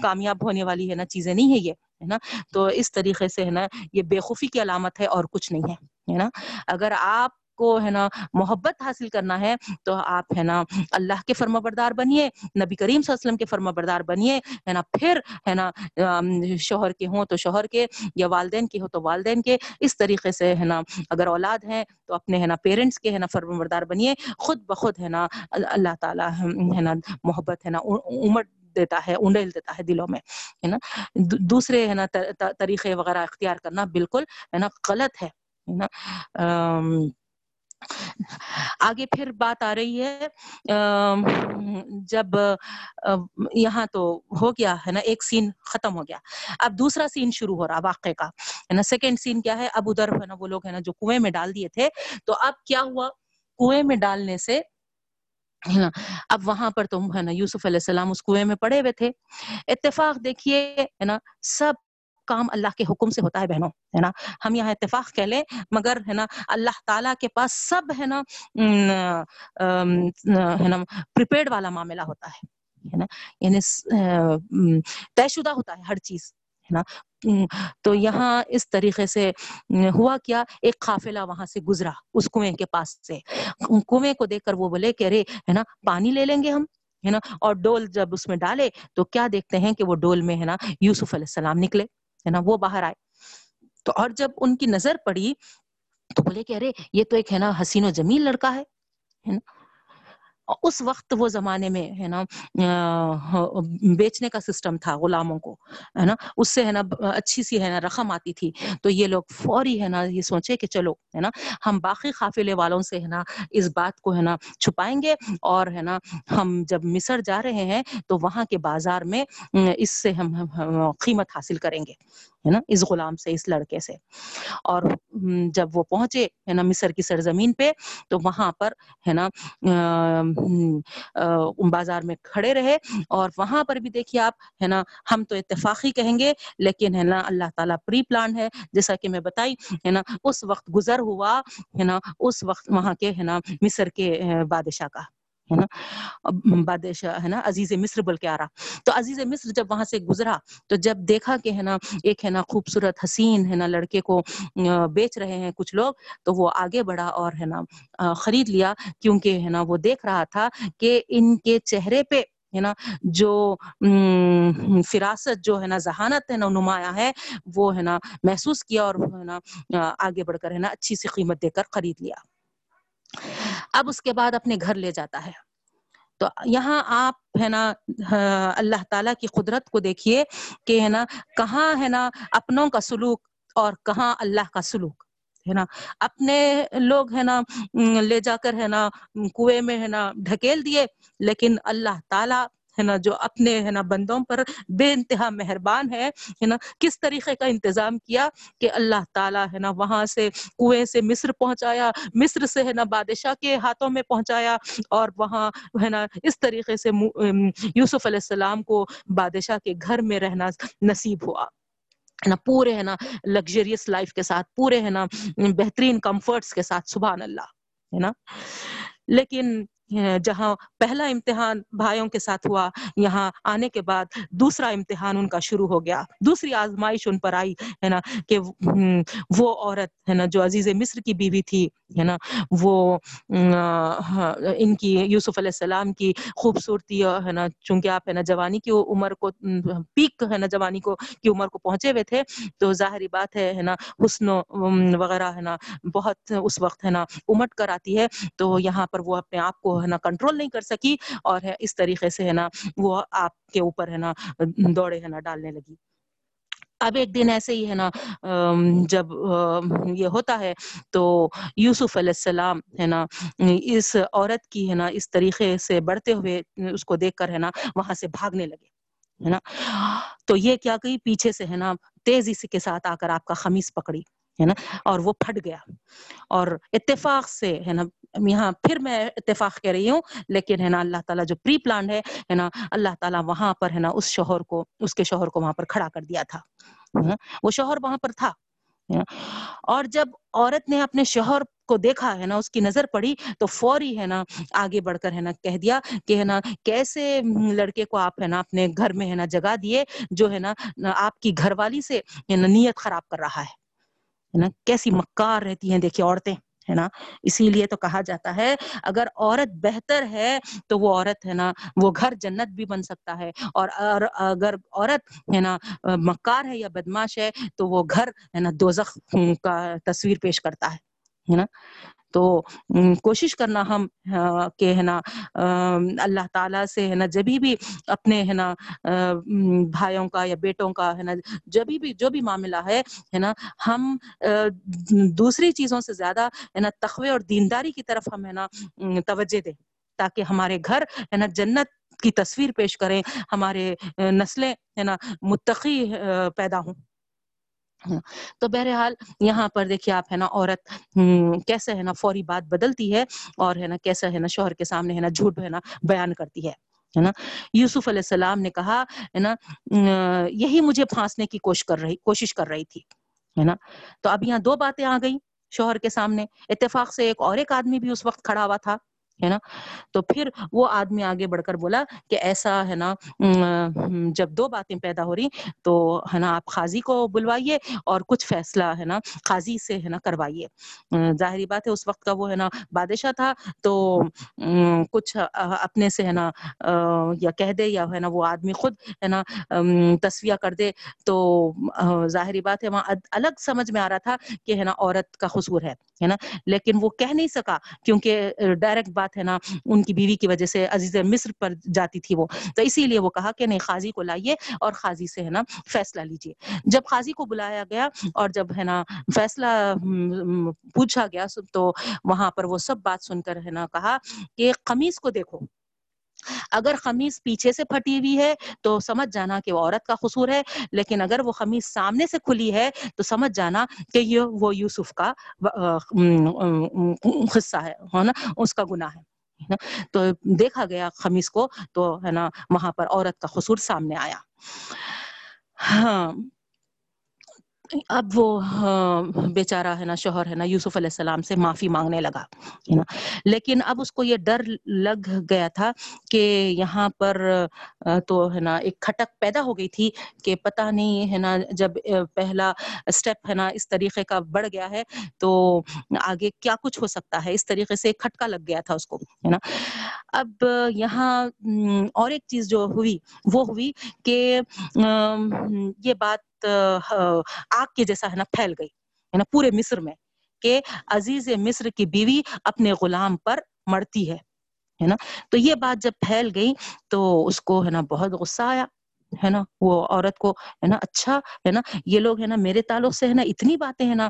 کامیاب ہونے والی ہے نا، چیزیں نہیں ہے یہ، ہے نا؟ تو اس طریقے سے ہے نا، یہ بے خوفی کی علامت ہے اور کچھ نہیں ہے ہے نا؟ اگر آپ کو ہے نا محبت حاصل کرنا ہے تو آپ ہے نا اللہ کے فرما بردار بنیے نبی کریم صلی اللہ علیہ وسلم کے فرما بردار بنیے ہے نا پھر ہے نا شوہر کے ہوں تو شوہر کے یا والدین کے ہو تو والدین کے اس طریقے سے ہے نا اگر اولاد ہیں تو اپنے ہے نا پیرنٹس کے ہے نا فرما بردار بنیے خود بخود ہے نا اللہ تعالیٰ ہے نا محبت ہے نا امٹ دیتا ہے انڈیل دیتا ہے دلوں میں ہے نا دوسرے ہے نا طریقے وغیرہ اختیار کرنا بالکل ہے نا غلط ہے نا آگے پھر بات آ رہی ہے جب یہاں تو ہو گیا ہے نا، ایک سین ختم ہو گیا۔ اب دوسرا سین شروع ہو رہا واقعے کا، ہے نا۔ سیکنڈ سین کیا ہے؟ اب ادھر ہے نا، وہ لوگ ہے نا جو کنویں میں ڈال دیے تھے۔ تو اب کیا ہوا؟ کنویں میں ڈالنے سے، ہے نا، اب وہاں پر تم ہے نا، یوسف علیہ السلام اس کنویں میں پڑے ہوئے تھے۔ اتفاق دیکھیے، ہے نا، سب کام اللہ کے حکم سے ہوتا ہے بہنوں، ہے نا؟ ہم یہاں اتفاق کہہ لیں، مگر ہے نا، اللہ تعالیٰ کے پاس سب ہے نا ہے نا پریپیئرڈ والا معاملہ ہوتا ہے نا؟ یعنی طے شدہ ہوتا ہے ہر چیز، ہے نا؟ تو یہاں اس طریقے سے ہوا کیا، ایک قافلہ وہاں سے گزرا اس کنویں کے پاس سے۔ کنویں کو دیکھ کر وہ بولے کہ ارے، ہے نا، پانی لے لیں گے ہم، ہے نا؟ اور ڈول جب اس میں ڈالے تو کیا دیکھتے ہیں کہ وہ ڈول میں، ہے نا، یوسف علیہ السلام نکلے۔ ہے نا، وہ باہر آئے۔ تو اور جب ان کی نظر پڑی تو بولے کہ ارے، یہ تو ایک ہے نا حسین و جمیل لڑکا ہے نا۔ اس وقت وہ زمانے میں ہے نا بیچنے کا سسٹم تھا غلاموں کو، ہے نا؟ اس سے ہے نا، اچھی سی ہے نا رقم آتی تھی۔ تو یہ لوگ فوری ہے نا یہ سوچے کہ چلو، ہے نا، ہم باقی قافلے والوں سے ہے نا اس بات کو ہے نا چھپائیں گے اور ہے نا ہم جب مصر جا رہے ہیں تو وہاں کے بازار میں، اس سے ہم، قیمت حاصل کریں گے۔ ہے نا، اس غلام سے، اس لڑکے سے۔ اور جب وہ پہنچے، ہے نا، مصر کی سرزمین پہ، تو وہاں پر، ہے نا بازار میں کھڑے رہے۔ اور وہاں پر بھی دیکھیے آپ، ہے نا، ہم تو اتفاقی کہیں گے، لیکن، ہے نا، اللہ تعالیٰ پری پلان ہے۔ جیسا کہ میں بتائی، ہے نا، اس وقت گزر ہوا، ہے نا، اس وقت وہاں کے، ہے نا، مصر کے بادشاہ کا۔ ہے نا بادشاہ ہے نا عزیز مصر بول کے آ رہا تو عزیز مصر جب وہاں سے گزرا تو جب دیکھا کہ ہے نا ایک ہے نا خوبصورت حسین ہے نا لڑکے کو بیچ رہے ہیں کچھ لوگ تو وہ آگے بڑھا اور ہے نا خرید لیا کیونکہ ہے نا وہ دیکھ رہا تھا کہ ان کے چہرے پہ ہے نا جو فراست جو ہے نا ذہانت ہے نا نمایاں ہے وہ ہے نا محسوس کیا اور ہے نا آگے بڑھ کر ہے نا اچھی سی قیمت دے کر خرید لیا اب اس کے بعد اپنے گھر لے جاتا ہے۔ تو یہاں آپ ہے نا اللہ تعالیٰ کی قدرت کو دیکھیے کہ ہے نا، کہاں ہے نا اپنوں کا سلوک اور کہاں اللہ کا سلوک ہے نا۔ اپنے لوگ ہے نا لے جا کر ہے نا، کنویں میں ہے نا ڈھکیل دیے، لیکن اللہ تعالیٰ ہے نا، جو اپنے ہے نا بندوں پر بے انتہا مہربان ہے ہے نا، کس طریقے کا انتظام کیا کہ اللہ تعالیٰ ہے نا وہاں سے کنویں سے مصر پہنچایا، مصر سے ہے نا بادشاہ کے ہاتھوں میں پہنچایا اور وہاں ہے نا اس طریقے سے یوسف علیہ السلام کو بادشاہ کے گھر میں رہنا نصیب ہوا۔ ہے نا، پورے ہے نا لگژریس لائف کے ساتھ، پورے ہے نا بہترین کمفرٹس کے ساتھ، سبحان اللہ، ہے نا۔ لیکن جہاں پہلا امتحان بھائیوں کے ساتھ ہوا، یہاں آنے کے بعد دوسرا امتحان ان کا شروع ہو گیا۔ دوسری آزمائش ان پر آئی، ہے نا، کہ وہ عورت، ہے نا، جو عزیز مصر کی بیوی تھی، ہے نا، وہ ان کی، یوسف علیہ السلام کی خوبصورتی، ہے نا، چونکہ آپ، ہے نا، جوانی کی عمر کو پیک، ہے نا، جوانی کو، کی عمر کو پہنچے ہوئے تھے، تو ظاہری بات ہے ہے نا، حسن وغیرہ، ہے نا، بہت اس وقت، ہے نا، امٹ کر آتی ہے، تو یہاں پر وہ اپنے آپ کو ہے نا کنٹرول نہیں کر سکی اور ہے، اس طریقے سے ہے نا، وہ آپ کے اوپر ہے نا، دوڑے ہے نا، ڈالنے لگی۔ اب ایک دن ایسے ہی ہے نا جب یہ ہوتا ہے، تو یوسف علیہ السلام ہے نا، اس عورت کی ہے نا، اس طریقے سے بڑھتے ہوئے اس کو دیکھ کر ہے نا، وہاں سے بھاگنے لگے، ہے نا۔ تو یہ کیا کہ پیچھے سے ہے نا، تیزی سے کے ساتھ آ کر آپ کا خمیز پکڑی، ہے نا، اور وہ پھٹ گیا۔ اور اتفاق سے ہے نا یہاں پھر میں اتفاق کہہ رہی ہوں لیکن ہے نا اللہ تعالیٰ جو پری پلان ہے ہے نا اللہ تعالیٰ وہاں پر ہے نا اس شوہر کو اس کے شوہر کو وہاں پر کھڑا کر دیا تھا وہ شوہر وہاں پر تھا اور جب عورت نے اپنے شوہر کو دیکھا ہے نا اس کی نظر پڑی تو فوری ہے نا آگے بڑھ کر ہے نا کہہ دیا کہ ہے نا کیسے لڑکے کو آپ ہے نا اپنے گھر میں ہے نا جگہ دیے جو ہے نا آپ کی گھر والی سے نیت خراب کر رہا ہے نا کیسی مکار رہتی ہیں دیکھیے عورتیں ہے نا؟ اسی لیے تو کہا جاتا ہے، اگر عورت بہتر ہے تو وہ عورت ہے نا، وہ گھر جنت بھی بن سکتا ہے۔ اور اگر عورت ہے نا، مکار ہے یا بدماش ہے تو وہ گھر ہے نا دوزخ کا تصویر پیش کرتا ہے۔ نا؟ تو کوشش کرنا، ہم کہ ہے نا اللہ تعالیٰ سے ہے نا جبھی بھی اپنے ہے نا بھائیوں کا یا بیٹوں کا ہے نا جبھی بھی، جو بھی معاملہ ہے ہے نا، ہم دوسری چیزوں سے زیادہ ہے نا تخوے اور دینداری کی طرف ہم ہے نا توجہ دیں۔ تاکہ ہمارے گھر ہے نا، جنت کی تصویر پیش کریں، ہمارے نسلیں ہے نا، متقی پیدا ہوں۔ تو بہرحال یہاں پر دیکھیے آپ ہے نا عورت کیسے ہے نا فوری بات بدلتی ہے اور ہے نا کیسا ہے نا شوہر کے سامنے ہے نا جھوٹ ہے نا بیان کرتی ہے ہے نا؟ یوسف علیہ السلام نے کہا، ہے نا یہی مجھے پھانسنے کی کوشش کر رہی، کوشش کر رہی تھی، ہے نا؟ تو اب یہاں دو باتیں آ گئی شوہر کے سامنے، اتفاق سے ایک اور ایک آدمی بھی اس وقت کھڑا ہوا تھا۔ ہے نا؟ تو پھر وہ آدمی آگے بڑھ کر بولا کہ ایسا ہے نا جب دو باتیں پیدا ہو رہی، تو ہے نا آپ قاضی کو بلوائیے اور کچھ فیصلہ ہے نا قاضی سے ہے نا کروائیے۔ ظاہری بات ہے اس وقت کا وہ ہے نا بادشاہ تھا، تو کچھ اپنے سے ہے نا یا کہہ دے یا ہے نا وہ آدمی خود ہے نا تصویہ کر دے۔ تو ظاہری بات ہے، وہاں الگ سمجھ میں آ رہا تھا کہ ہے نا عورت کا قصور ہے نا؟ لیکن وہ کہہ نہیں سکا کیونکہ ڈائریکٹ بات ہے نا، ان کی بیوی کی وجہ سے عزیز مصر پر جاتی تھی وہ۔ تو اسی لیے وہ کہا کہ نہیں، قاضی کو لائیے اور قاضی سے ہے نا فیصلہ لیجیے۔ جب قاضی کو بلایا گیا اور جب ہے نا فیصلہ پوچھا گیا، تو وہاں پر وہ سب بات سن کر ہے نا کہا کہ قمیص کو دیکھو۔ اگر خمیز پیچھے سے پھٹی ہوئی ہے تو سمجھ جانا کہ وہ عورت کا قصور ہے، لیکن اگر وہ خمیز سامنے سے کھلی ہے تو سمجھ جانا کہ یہ وہ یوسف کا حصہ ہے نا؟ اس کا گناہ ہے تو دیکھا گیا خمیز کو تو، ہے نا، وہاں پر عورت کا قصور سامنے آیا۔ ہاں۔ اب وہ ہاں، بیچارہ ہے نا، شوہر ہے نا، یوسف علیہ السلام سے معافی مانگنے لگا، ہے نا۔ لیکن اب اس کو یہ ڈر لگ گیا تھا کہ یہاں پر تو ہے نا، ایک کھٹک پیدا ہو گئی تھی کہ پتہ نہیں، ہے نا، جب پہلا اسٹیپ ہے نا، اس طریقے کا بڑھ گیا ہے تو آگے کیا کچھ ہو سکتا ہے؟ اس طریقے سے کھٹکا لگ گیا تھا اس کو، ہے نا۔ اب یہاں اور ایک چیز جو ہوئی، وہ ہوئی کہ یہ بات آگ کے جیسا ہے نا پھیل گئی ہے نا پورے مصر میں کہ عزیز مصر کی بیوی اپنے غلام پر مرتی ہے ہے نا تو یہ بات جب پھیل گئی تو اس کو ہے نا بہت غصہ آیا ہے نا وہ عورت کو ہے نا اچھا ہے نا یہ لوگ ہے نا میرے تعلق سے ہے نا اتنی باتیں ہے نا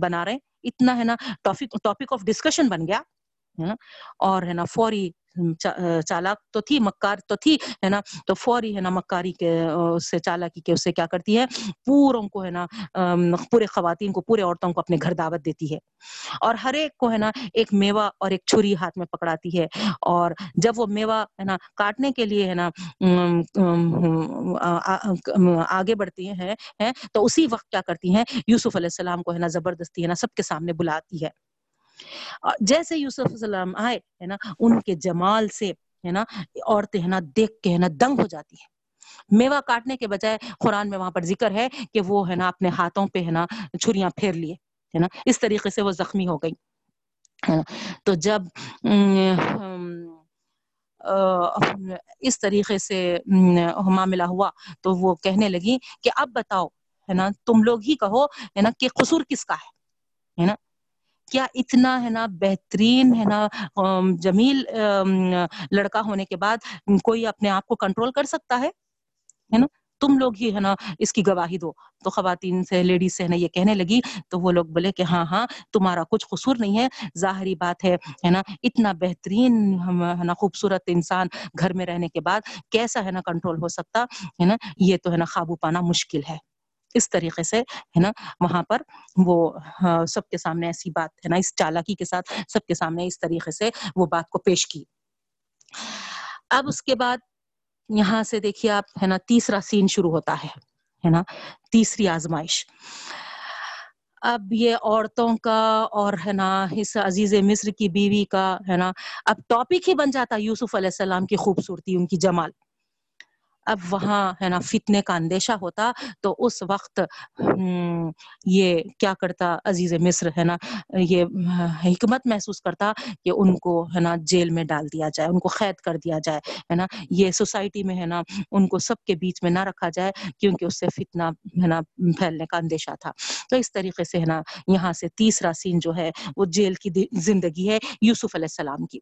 بنا رہے ہیں اتنا ہے نا ٹاپک ٹاپک آف ڈسکشن بن گیا اور ہے نا، فوری چالاک تو تھی، مکار تو تھی، ہے نا؟ تو فوری ہے نا، مکاری کے سے چالاکی کے اسے کیا کرتی ہے؟ پوروں کو ہے نا پورے خواتین کو، پورے عورتوں کو اپنے گھر دعوت دیتی ہے۔ اور ہر ایک کو ہے نا، ایک میوہ اور ایک چھری ہاتھ میں پکڑاتی ہے۔ اور جب وہ میوہ ہے نا، کاٹنے کے لیے ہے نا آگے بڑھتی ہیں، تو اسی وقت کیا کرتی ہیں؟ یوسف علیہ السلام کو ہے نا، زبردستی ہے نا، سب کے سامنے بلاتی ہے۔ جیسے یوسف السلام آئے ہے نا ان کے جمال سے ہے نا عورتیں ہے نا دیکھ کے ہے نا دنگ ہو جاتی ہیں میوہ کاٹنے کے بجائے قرآن میں وہاں پر ذکر ہے کہ وہ ہے نا اپنے ہاتھوں پہ ہے نا چھریاں پھیر لیے ہے نا اس طریقے سے وہ زخمی ہو گئی تو جب اس طریقے سے معاملہ ہوا تو وہ کہنے لگی کہ اب بتاؤ ہے نا تم لوگ ہی کہو ہے نا کہ قصور کس کا ہے نا کیا اتنا ہے نا بہترین ہے نا جمیل لڑکا ہونے کے بعد کوئی اپنے آپ کو کنٹرول کر سکتا ہے؟ نا؟ تم لوگ ہی ہے نا اس کی گواہی دو۔ تو خواتین سے لیڈیز سے ہے نا یہ کہنے لگی، تو وہ لوگ بولے کہ ہاں ہاں تمہارا کچھ قصور نہیں ہے۔ ظاہری بات ہے ہے نا، اتنا بہترین ہے نا، خوبصورت انسان گھر میں رہنے کے بعد کیسا ہے نا کنٹرول ہو سکتا؟ ہے نا، یہ تو ہے نا، قابو پانا مشکل ہے۔ اس طریقے سے، ہے نا، وہاں پر وہ ہاں، سب کے سامنے ایسی بات، ہے نا، اس چالاکی کے ساتھ سب کے سامنے اس طریقے سے وہ بات کو پیش کی۔ اب اس کے بعد یہاں سے دیکھیے آپ، ہے نا، تیسرا سین شروع ہوتا ہے ہے نا، تیسری آزمائش۔ اب یہ عورتوں کا اور، ہے نا، اس عزیز مصر کی بیوی کا، ہے نا، اب ٹاپک ہی بن جاتا یوسف علیہ السلام کی خوبصورتی، ان کی جمال۔ اب وہاں ہے نا فتنے کا اندیشہ ہوتا تو اس وقت یہ کیا کرتا عزیز مصر ہے نا، یہ حکمت محسوس کرتا کہ ان کو ہے نا جیل میں ڈال دیا جائے، ان کو قید کر دیا جائے، ہے نا، یہ سوسائٹی میں ہے نا ان کو سب کے بیچ میں نہ رکھا جائے کیونکہ اس سے فتنہ ہے نا پھیلنے کا اندیشہ تھا۔ تو اس طریقے سے ہے نا یہاں سے تیسرا سین جو ہے وہ جیل کی زندگی ہے یوسف علیہ السلام کی۔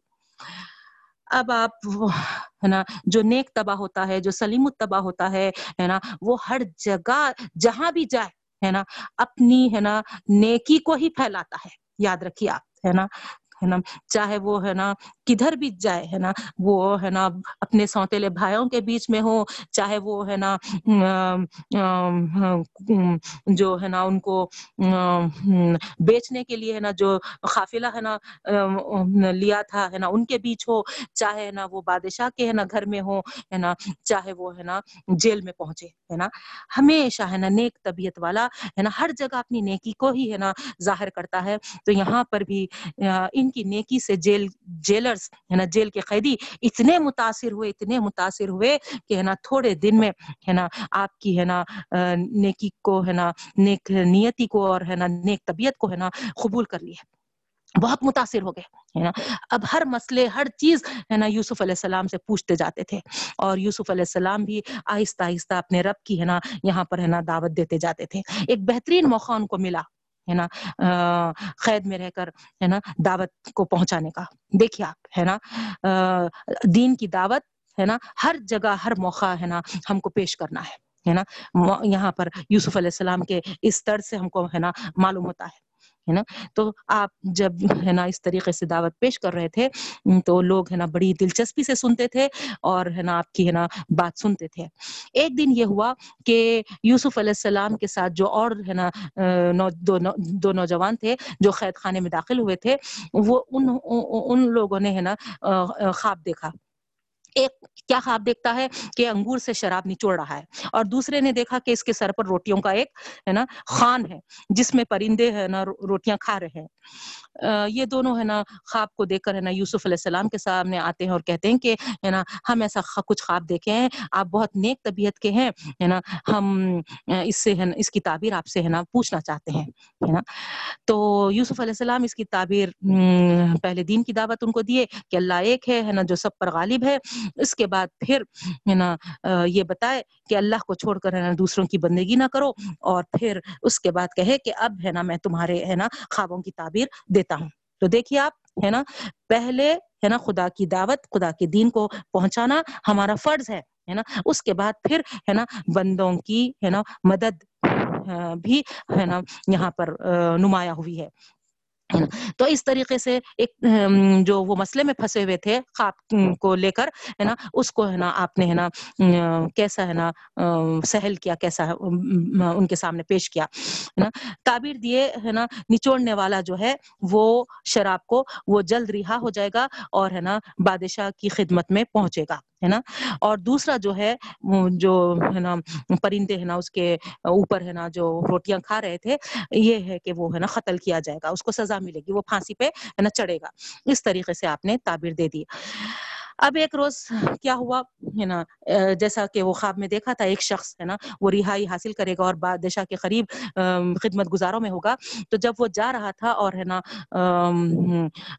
اب آپ ہے نا جو نیک تباہ ہوتا ہے، جو سلیم التباہ ہوتا ہے ہے نا، وہ ہر جگہ جہاں بھی جائے، ہے نا، اپنی ہے نا نیکی کو ہی پھیلاتا ہے۔ یاد رکھیے آپ، ہے نا ہے نا، چاہے وہ ہے نا کدھر بھی جائے ہے نا وہ ہے نا اپنے سوتےلے بھائیوں کے بیچ میں ہو چاہے وہ ہے نا جو ہے نا ان کو بیچنے کے لیے ہے نا جو قافلہ ہے نا لیا تھا ہے نا ان کے بیچ ہو چاہے نا وہ بادشاہ کے ہے نا گھر میں ہو ہے نا چاہے وہ ہے نا جیل میں پہنچے ہے نا ہمیشہ ہے نا نیک طبیعت والا ہے نا ہر جگہ اپنی نیکی کو ہی ہے نا ظاہر کرتا ہے تو یہاں پر بھی ان کی نیکی سے جیل جیلر جیلرز ہے نا جیل کے قیدی اتنے متاثر ہوئے اتنے متاثر ہوئے کہ ہے نا تھوڑے دن میں ہے نا آپ کی ہے نا نیکی کو ہے نا نیک نیتی کو اور ہے نا نیک طبیعت کو ہے نا قبول کر لیا بہت متاثر ہو گئے ہے نا اب ہر مسئلے ہر چیز ہے نا یوسف علیہ السلام سے پوچھتے جاتے تھے اور یوسف علیہ السلام بھی آہستہ آہستہ اپنے رب کی ہے نا یہاں پر ہے نا دعوت دیتے جاتے تھے ایک بہترین موقع ان کو ملا ہے نا؟ قید میں رہ کر، ہے نا، دعوت کو پہنچانے کا۔ دیکھیے آپ، ہے نا؟ دین کی دعوت، ہے نا، ہر جگہ، ہر موقع، ہے نا، ہم کو پیش کرنا ہے ہے نا؟ یہاں پر یوسف علیہ السلام کے اس طرز سے ہم کو، ہے نا، معلوم ہوتا ہے۔ ہے نا؟ تو آپ جب ہے نا اس طریقے سے دعوت پیش کر رہے تھے تو لوگ ہے نا بڑی دلچسپی سے سنتے تھے اور ہے نا آپ کی ہے نا بات سنتے تھے۔ ایک دن یہ ہوا کہ یوسف علیہ السلام کے ساتھ جو اور ہے نا دو نوجوان تھے جو قید خانے میں داخل ہوئے تھے، وہ ان ان لوگوں نے ہے نا خواب دیکھا۔ ایک کیا خواب دیکھتا ہے کہ انگور سے شراب نچوڑ رہا ہے۔ اور دوسرے نے دیکھا کہ اس کے سر پر روٹیوں کا ایک، ہے نا، خان ہے، جس میں پرندے، ہے نا، روٹیاں کھا رہے ہیں۔ یہ دونوں، ہے نا، خواب کو دیکھ کر، ہے نا، یوسف علیہ السلام کے سامنے آتے ہیں اور کہتے ہیں کہ، ہے نا، ہم ایسا کچھ خواب دیکھے ہیں، آپ بہت نیک طبیعت کے ہیں، ہے نا، ہم اس سے، ہے نا، اس کی تعبیر آپ سے، ہے نا، پوچھنا چاہتے ہیں، ہے نا۔ تو یوسف علیہ السلام اس کی تعبیر پہلے دین کی دعوت ان کو دیے کہ اللہ ایک ہے نا، جو سب پر غالب ہے اس کے بعد پھر ہے نا یہ بتائے کہ اللہ کو چھوڑ کر ہے نا دوسروں کی بندگی نہ کرو اور پھر اس کے بعد کہے کہ اب ہے نا میں تمہارے ہے نا خوابوں کی تعبیر دیتا ہوں۔ تو دیکھیے آپ ہے نا، پہلے ہے نا خدا کی دعوت، خدا کے دین کو پہنچانا ہمارا فرض ہے ہے نا۔ اس کے بعد پھر ہے نا بندوں کی ہے نا مدد بھی ہے نا یہاں پر نمایاں ہوئی ہے۔ تو اس طریقے سے ایک جو وہ مسئلے میں پھنسے ہوئے تھے، خواب کو لے کر، ہے نا، اس کو، ہے نا، آپ نے، ہے نا کیسا، ہے نا سہل کیا، کیسا ان کے سامنے پیش کیا، ہے نا، تعبیر دیے، ہے نا، نچوڑنے والا جو ہے، وہ شراب کو، وہ جلد رہا ہو جائے گا اور، ہے نا، بادشاہ کی خدمت میں پہنچے گا۔ ہے نا؟ اور دوسرا جو ہے جو ہے نا، پرندے ہے نا، اس کے اوپر ہے نا جو روٹیاں کھا رہے تھے، یہ ہے کہ وہ ہے نا قتل کیا جائے گا، اس کو سزا ملے گی، وہ پھانسی پہ ہے نا چڑھے گا۔ اس طریقے سے آپ نے تعبیر دے دی۔ اب ایک روز کیا ہوا؟ ہے نا جیسا کہ وہ خواب میں دیکھا تھا، ایک شخص ہے نا، وہ رہائی حاصل کرے گا اور بادشاہ کے قریب خدمت گزاروں میں ہوگا۔ تو جب وہ جا رہا تھا اور ہے نا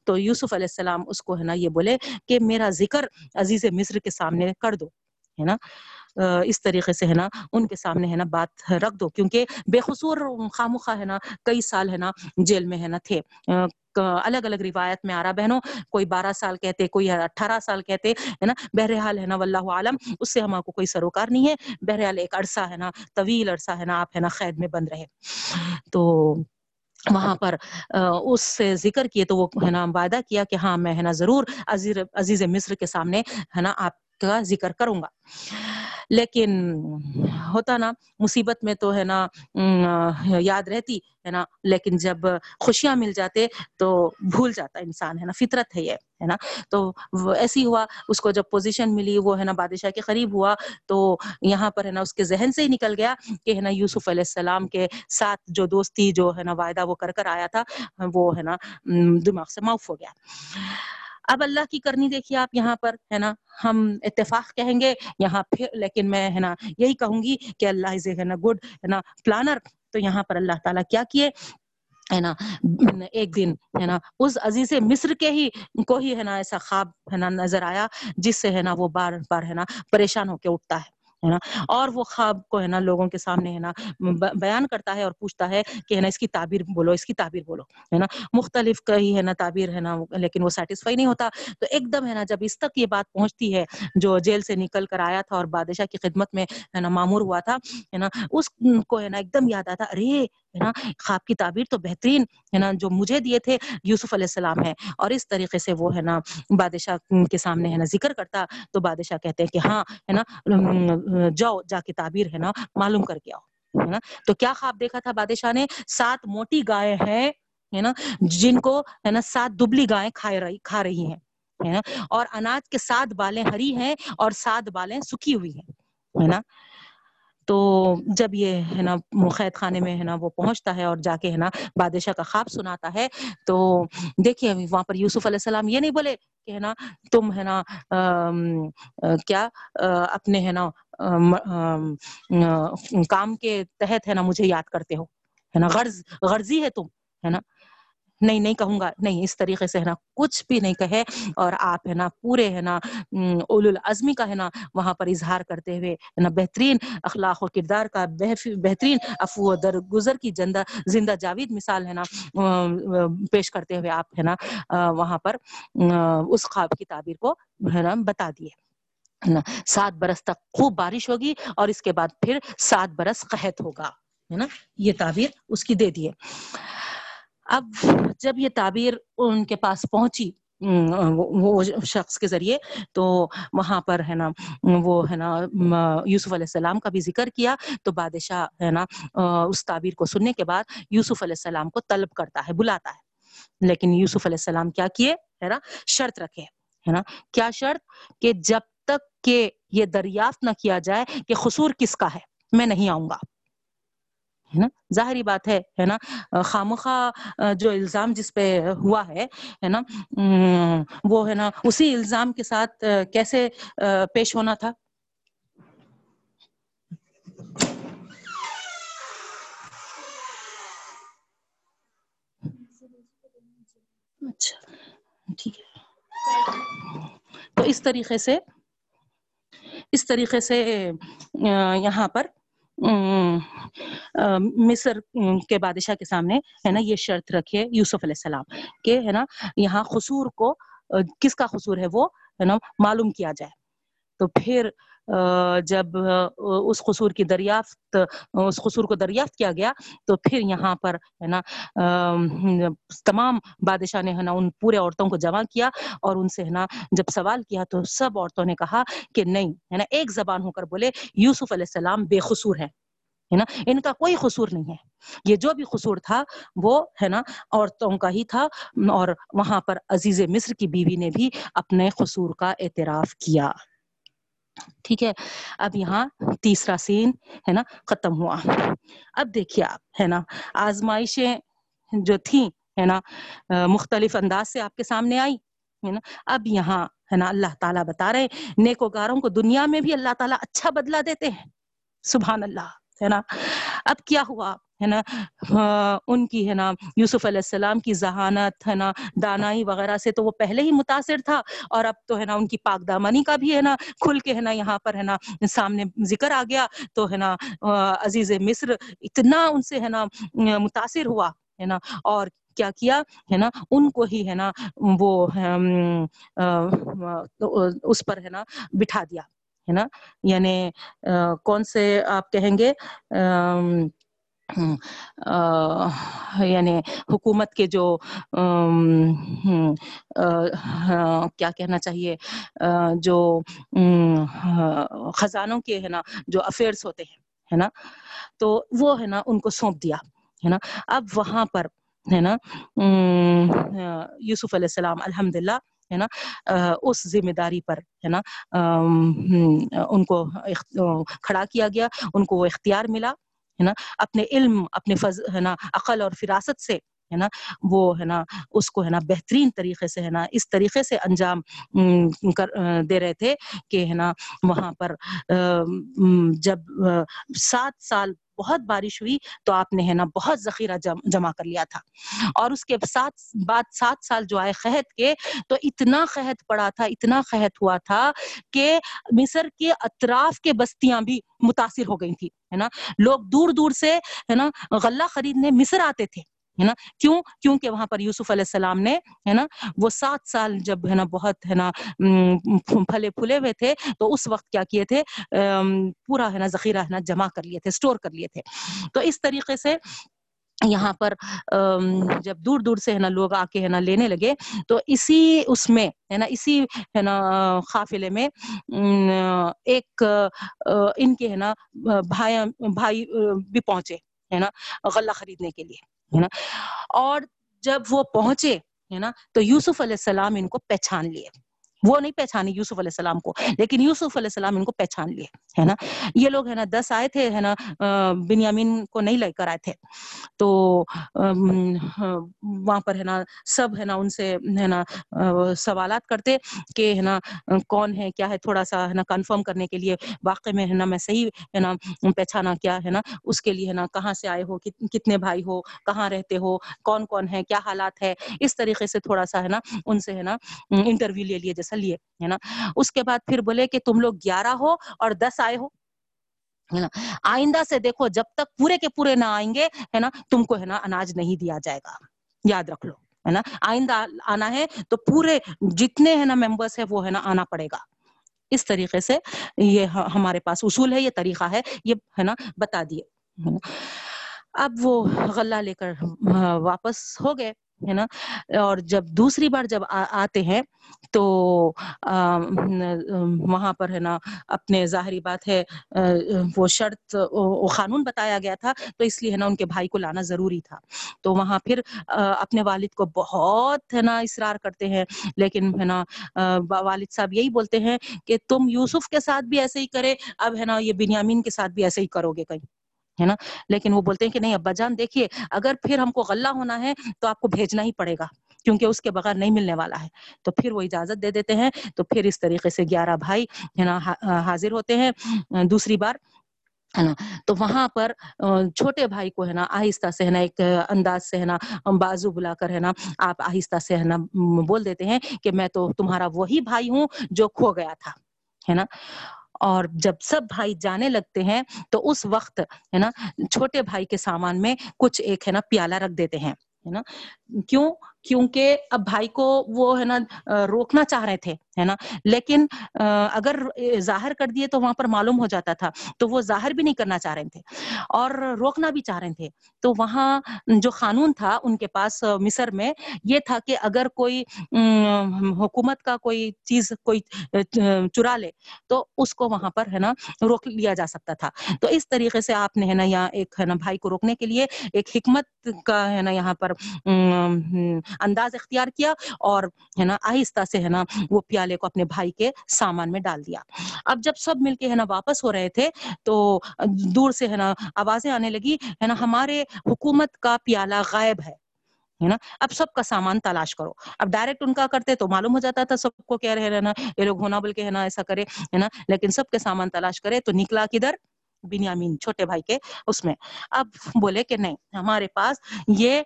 تو یوسف علیہ السلام اس کو ہے نا یہ بولے کہ میرا ذکر عزیز مصر کے سامنے کر دو، ہے نا۔ اس طریقے سے ہے نا، ان کے سامنے ہے نا بات رکھ دو، کیونکہ بے خصور خامخواہ ہے نا، کئی سال ہے نا جیل میں ہے نا تھے۔ الگ الگ روایت میں آ رہا بہنوں، کوئی بارہ سال کہتے، کوئی اٹھارہ سال کہتے، ہے نا؟ بہرحال ہے نا، واللہ عالم، اس سے ہمارے کو کوئی سروکار نہیں ہے۔ بہرحال ایک عرصہ ہے نا، طویل عرصہ ہے نا، آپ ہے نا قید میں بند رہے۔ تو وہاں پر اس سے ذکر کیے تو وہ ہے نا وعدہ کیا کہ ہاں میں ہے نا ضرور عزیز عزیز مصر کے سامنے ہے نا آپ کا ذکر کروں گا۔ لیکن ہوتا نا، مصیبت میں تو ہے نا یاد رہتی، ہے نا، لیکن جب خوشیاں مل جاتے تو بھول جاتا انسان، ہے نا، فطرت ہے یہ، ہے نا، تو ایسی ہوا، اس کو جب پوزیشن ملی، وہ ہے نا بادشاہ کے قریب ہوا، تو یہاں پر ہے نا اس کے ذہن سے ہی نکل گیا کہ ہے نا یوسف علیہ السلام کے ساتھ جو دوستی، جو ہے نا وعدہ وہ کر کر آیا تھا، وہ ہے نا دماغ سے معاف ہو گیا۔ اب اللہ کی کرنی دیکھیے آپ یہاں پر، ہے نا؟ ہم اتفاق کہیں گے، یہاں پھر، لیکن میں، ہے نا، یہی کہوں گی کہ اللہ از ہے نا گڈ ہے نا پلانر تو یہاں پر اللہ تعالیٰ کیا کیے؟ ہے نا، ایک دن، ہے نا، اس عزیز مصر کے ہی، کو ہی، ہے نا، ایسا خواب، ہے نا، نظر آیا، جس سے، ہے نا، وہ بار بار، ہے نا، پریشان ہو کے اٹھتا ہے۔ ہے نا۔ اور وہ خواب کو ہے نا لوگوں کے سامنے ہے نا بیان کرتا ہے اور پوچھتا ہے کہ ہے نا اس کی تعبیر بولو، اس کی تعبیر بولو، ہے نا۔ مختلف کئی ہے نا تعبیر ہے نا لیکن وہ سیٹسفائی نہیں ہوتا۔ تو ایک دم ہے نا جب اس تک یہ بات پہنچتی ہے، جو جیل سے نکل کر آیا تھا اور بادشاہ کی خدمت میں ہے نا معمور ہوا تھا، ہے نا، اس کو ہے نا ایک دم یاد آتا، ارے ہے نا؟ خواب کی تعبیر تو بہترین ہے نا، جو مجھے دیے تھے یوسف علیہ السلام ہے اور اس طریقے سے وہ ہے نا، بادشاہ کے سامنے ہے نا ذکر کرتا تو بادشاہ کہتے ہیں کہ ہاں ہے نا، جاؤ، جا کے تعبیر ہے نا معلوم کر کے آؤ، ہے نا؟ تو کیا خواب دیکھا تھا بادشاہ نے؟ سات موٹی گائے ہیں، ہے نا، جن کو ہے نا سات دبلی گائے کھا رہی کھا رہی ہیں، ہے نا؟ اور اناج کے سات بالیں ہری ہیں اور سات بالیں سکھی ہوئی ہیں، ہے نا؟ تو جب یہ ہے نا قید خانے میں ہے نا وہ پہنچتا ہے اور جا کے ہے نا بادشاہ کا خواب سناتا ہے، تو دیکھیے وہاں پر یوسف علیہ السلام یہ نہیں بولے کہ ہے نا تم ہے نا کیا اپنے ہے نا کام کے تحت ہے نا مجھے یاد کرتے ہو، ہے نا، غرض، غرضی ہے تم، ہے نا۔ نہیں نہیں کہوں گا، نہیں، اس طریقے سے ہے نا کچھ بھی نہیں کہے اور آپ ہے نا پورے ہے نا اول العزمی کا ہے نا وہاں پر اظہار کرتے ہوئے ہے نا بہترین اخلاق و کردار کا بہترین افو در گزر کی زندہ زندہ جاوید مثال ہے نا پیش کرتے ہوئے آپ ہے نا وہاں پر اس خواب کی تعبیر کو ہے نا بتا دیے۔ سات برس تک خوب بارش ہوگی اور اس کے بعد پھر سات برس قحط ہوگا۔ ہے نا، یہ تعبیر اس کی دے دیے۔ اب جب یہ تعبیر ان کے پاس پہنچی وہ شخص کے ذریعے، تو وہاں پر ہے نا، وہ ہے نا یوسف علیہ السلام کا بھی ذکر کیا، تو بادشاہ ہے نا اس تعبیر کو سننے کے بعد یوسف علیہ السلام کو طلب کرتا ہے، بلاتا ہے۔ لیکن یوسف علیہ السلام کیا کیے؟ ہے نا، شرط رکھے، ہے نا۔ کیا شرط؟ کہ جب تک کہ یہ دریافت نہ کیا جائے کہ قصور کس کا ہے، میں نہیں آؤں گا۔ ہے نا؟ ظاہری بات ہے ہے نا؟ خامخواہ جو الزام جس پہ ہوا ہے ہے نا؟ وہ ہے نا، اسی الزام کے ساتھ کیسے پیش ہونا تھا؟ اچھا ٹھیک ہے۔ تو اس طریقے سے، اس طریقے سے یہاں پر مصر کے بادشاہ کے سامنے ہے نا یہ شرط رکھے یوسف علیہ السلام کہ ہے نا یہاں قصور کو کس کا قصور ہے وہ ہے نا معلوم کیا جائے۔ تو پھر جب اس قصور کی دریافت، اس قصور کو دریافت کیا گیا، تو پھر یہاں پر، ہے نا تمام بادشاہ نے، ہے نا، ان پورے عورتوں کو جمع کیا اور ان سے، ہے نا، جب سوال کیا تو سب عورتوں نے کہا کہ نہیں، ہے نا، ایک زبان ہو کر بولے، یوسف علیہ السلام بے قصور ہے ہے نا، ان کا کوئی قصور نہیں ہے، یہ جو بھی قصور تھا وہ، ہے نا، عورتوں کا ہی تھا اور وہاں پر عزیز مصر کی بیوی نے بھی اپنے قصور کا اعتراف کیا۔ ٹھیک ہے؟ اب یہاں تیسرا سین ہے نا ختم ہوا۔ اب دیکھیے آپ، ہے نا، آزمائشیں جو تھیں، ہے نا، مختلف انداز سے آپ کے سامنے آئی ہے نا، اب یہاں، ہے نا، اللہ تعالیٰ بتا رہے ہیں نیکوگاروں کو دنیا میں بھی اللہ تعالیٰ اچھا بدلہ دیتے ہیں۔ سبحان اللہ، ہے نا۔ اب کیا ہوا؟ ہے نا ہاں، ان کی ہے نا، یوسف علیہ السلام کی ذہانت ہے نا، دانائی وغیرہ سے تو وہ پہلے ہی متاثر تھا اور اب تو ہے نا، ان کی پاک دامنی کا بھی ہے نا کھل کے ہے نا یہاں پر ہے نا سامنے ذکر آ گیا تو ہے نا عزیز مصر اتنا ان سے ہے نا متاثر ہوا ہے نا اور کیا کیا ہے نا، ان کو ہی ہے نا وہ اس پر ہے نا بٹھا دیا ہے نا یعنی کون سے آپ کہیں گے یعنی حکومت کے جو کیا کہنا چاہیے جو خزانوں کے، ہے نا، جو افیئرس ہوتے ہیں، ہے نا، تو وہ، ہے نا، ان کو سونپ دیا، ہے نا، اب وہاں پر، ہے نا یوسف علیہ السلام الحمد للہ ہے نا اس ذمہ داری پر، ہے نا ان کو کھڑا کیا گیا، ان کو وہ اختیار ملا ہے نا، اپنے علم، اپنے فض، ہے نا، عقل اور فراست سے، ہے نا، وہ، ہے نا، اس کو، ہے نا، بہترین طریقے سے، ہے نا، اس طریقے سے انجام کر، دے رہے تھے کہ، ہے نا، وہاں پر جب سات سال بہت بارش ہوئی تو آپ نے ہے نا بہت ذخیرہ جمع کر لیا تھا۔ اور اس کے ساتھ بعد سات سال جو آئے قحط کے تو اتنا قحط پڑا تھا، اتنا قحط ہوا تھا کہ مصر کے اطراف کے بستیاں بھی متاثر ہو گئی تھی ہے نا؟ لوگ دور دور سے، ہے نا، غلہ خریدنے مصر آتے تھے۔ ہے نا کیوں کیونکہ وہاں پر یوسف علیہ السلام نے ہے نا وہ سات سال جب ہے نا بہت ہے نا پھلے پھلے ہوئے تھے تو اس وقت کیا کیے تھے پورا ہے نا ذخیرہ ہے نا جمع کر لیے تھے اسٹور کر لیے تھے تو اس طریقے سے یہاں پر جب دور دور سے ہے نا لوگ آ کے ہے نا لینے لگے تو اسی اس میں ہے نا اسی ہے نا قافلے میں ایک ان کے ہے نا بھائی بھائی بھی پہنچے ہے نا غلہ خریدنے کے لیے ہے نا؟ اور جب وہ پہنچے، ہے نا، تو یوسف علیہ السلام ان کو پہچان لیے۔ وہ نہیں پہچانی یوسف علیہ السلام کو، لیکن یوسف علیہ السلام ان کو پہچان لیے، ہے نا؟ یہ لوگ ہے نا دس آئے تھے، ہے نا بنیامین کو نہیں لے کر آئے تھے۔ تو وہاں پر ہے نا سب ہے نا ان سے ہے نا سوالات کرتے کہ ہے نا کون ہے، کیا ہے؟ تھوڑا سا ہے نا کنفرم کرنے کے لیے واقع میں ہے نا میں صحیح ہے نا پہچانا کیا ہے نا، اس کے لیے ہے نا کہاں سے آئے ہو کتنے بھائی ہو، کہاں رہتے ہو کون کون ہے، کیا حالات ہے؟ اس طریقے سے تھوڑا سا ہے نا ان سے ہے نا انٹرویو لے لیے، جیسا لیے، ہے نا؟ اس کے بعد پھر بولے کہ تم لوگ گیارہ ہو اور دس آئے ہو، ہے نا؟ آئندہ سے دیکھو، جب تک پورے کے پورے نہ آئیں گے، ہے نا؟ تم کو، ہے نا، اناج نہیں دیا جائے گا، یاد رکھ لو، ہے نا؟ آئندہ آنا ہے تو پورے جتنے، ہے نا ممبرس ہے وہ، ہے نا، آنا پڑے گا۔ اس طریقے سے یہ ہمارے پاس اصول ہے، یہ طریقہ ہے، یہ، ہے نا، بتا دیے اب وہ غلہ لے کر واپس ہو گئے۔ ہے نا؟ اور جب دوسری بار جب آتے ہیں تو وہاں پر ہے نا اپنے ظاہری بات ہے وہ شرط قانون بتایا گیا تھا تو اس لیے ہے نا ان کے بھائی کو لانا ضروری تھا۔ تو وہاں پھر اپنے والد کو بہت ہے نا اصرار کرتے ہیں۔ لیکن ہے نا والد صاحب یہی بولتے ہیں کہ تم یوسف کے ساتھ بھی ایسے ہی کرے، اب ہے نا یہ بنیامین کے ساتھ بھی ایسے ہی کرو گے کہیں۔ ہے نا؟ لیکن وہ بولتے ہیں کہ نہیں، ابا جان، دیکھیے، اگر پھر ہم کو غلہ ہونا ہے تو آپ کو بھیجنا ہی پڑے گا، کیونکہ اس کے بغیر نہیں ملنے والا ہے۔ تو پھر وہ اجازت دے دیتے ہیں۔ تو پھر اس طریقے سے گیارہ بھائی ہے نا حاضر ہوتے ہیں۔ دوسری بار ہے نا، تو وہاں پر چھوٹے بھائی کو ہے نا، آہستہ سے ہے نا، ایک انداز سے ہے نا بازو بلا کر ہے نا، آپ آہستہ سے ہے نا بول دیتے ہیں کہ میں تو تمہارا وہی بھائی ہوں جو کھو گیا تھا، ہے نا؟ اور جب سب بھائی جانے لگتے ہیں تو اس وقت ہے نا، چھوٹے بھائی کے سامان میں کچھ ایک ہے نا پیالہ رکھ دیتے ہیں، ہے نا؟ کیوں؟ کیونکہ اب بھائی کو وہ ہے نا روکنا چاہ رہے تھے۔ ہے نا؟ لیکن اگر ظاہر کر دیے تو وہاں پر معلوم ہو جاتا تھا، تو وہ ظاہر بھی نہیں کرنا چاہ رہے تھے اور روکنا بھی چاہ رہے تھے۔ تو وہاں جو قانون تھا ان کے پاس مصر میں یہ تھا کہ اگر کوئی حکومت کا کوئی چیز، کوئی چرا لے، تو اس کو وہاں پر ہے نا روک لیا جا سکتا تھا۔ تو اس طریقے سے آپ نے ہے نا یہاں ایک ہے نا بھائی کو روکنے کے لیے ایک حکمت کا ہے نا یہاں پر انداز اختیار کیا اور ہے نا آہستہ سے ہے نا وہ پیالے کو اپنے بھائی کے سامان میں ڈال دیا۔ اب جب سب مل کے ہے نا واپس ہو رہے تھے تو دور سے ہے نا آوازیں آنے لگی، ہے نا ہمارے حکومت کا پیالہ غائب ہے ہے نا؟ اب سب کا سامان تلاش کرو۔ اب ڈائریکٹ ان کا کرتے تو معلوم ہو جاتا تھا سب کو کہہ رہے نا، یہ لوگ ہونا بول کے ہے نا ایسا کرے، ہے نا؟ لیکن سب کے سامان تلاش کرے تو نکلا کدھر؟ بنیامین، چھوٹے بھائی کے اس میں۔ اب بولے کہ نہیں، ہمارے پاس یہ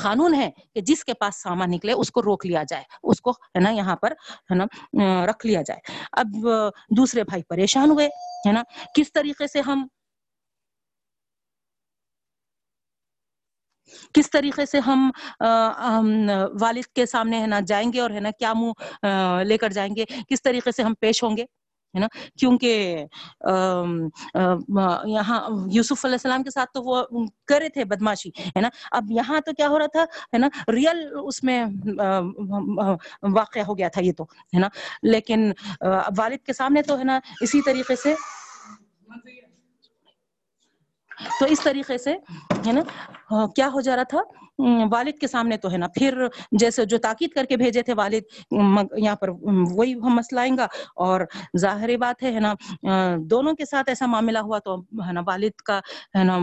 قانون ہے کہ جس کے پاس سامان نکلے، اس کو روک لیا جائے، اس کو ہے نا یہاں پر ہے نا رکھ لیا جائے۔ اب دوسرے بھائی پریشان ہوئے، ہے نا، کس طریقے سے ہم کس طریقے سے ہم والد کے سامنے ہے نا جائیں گے اور ہے نا کیا منہ لے کر جائیں گے، کس طریقے سے ہم پیش ہوں گے؟ ہے نا؟ کیونکہ یہاں یوسف علیہ السلام کے ساتھ تو وہ کرے تھے بدماشی، ہے نا؟ اب یہاں تو کیا ہو رہا تھا، ہے نا؟ ریئل اس میں واقع ہو گیا تھا یہ تو، ہے نا؟ لیکن والد کے سامنے تو، ہے نا، اسی طریقے سے، تو اس طریقے سے، ہے نا کیا ہو جا رہا تھا؟ والد کے سامنے تو ہے نا۔ پھر جیسے جو تاکید کر کے بھیجے تھے والد یہاں پر وہی ہم مسئلہ آئیں گا۔ اور ظاہری بات ہے نا دونوں کے ساتھ ایسا معاملہ ہوا تو ہے نا، والد کا ہے نا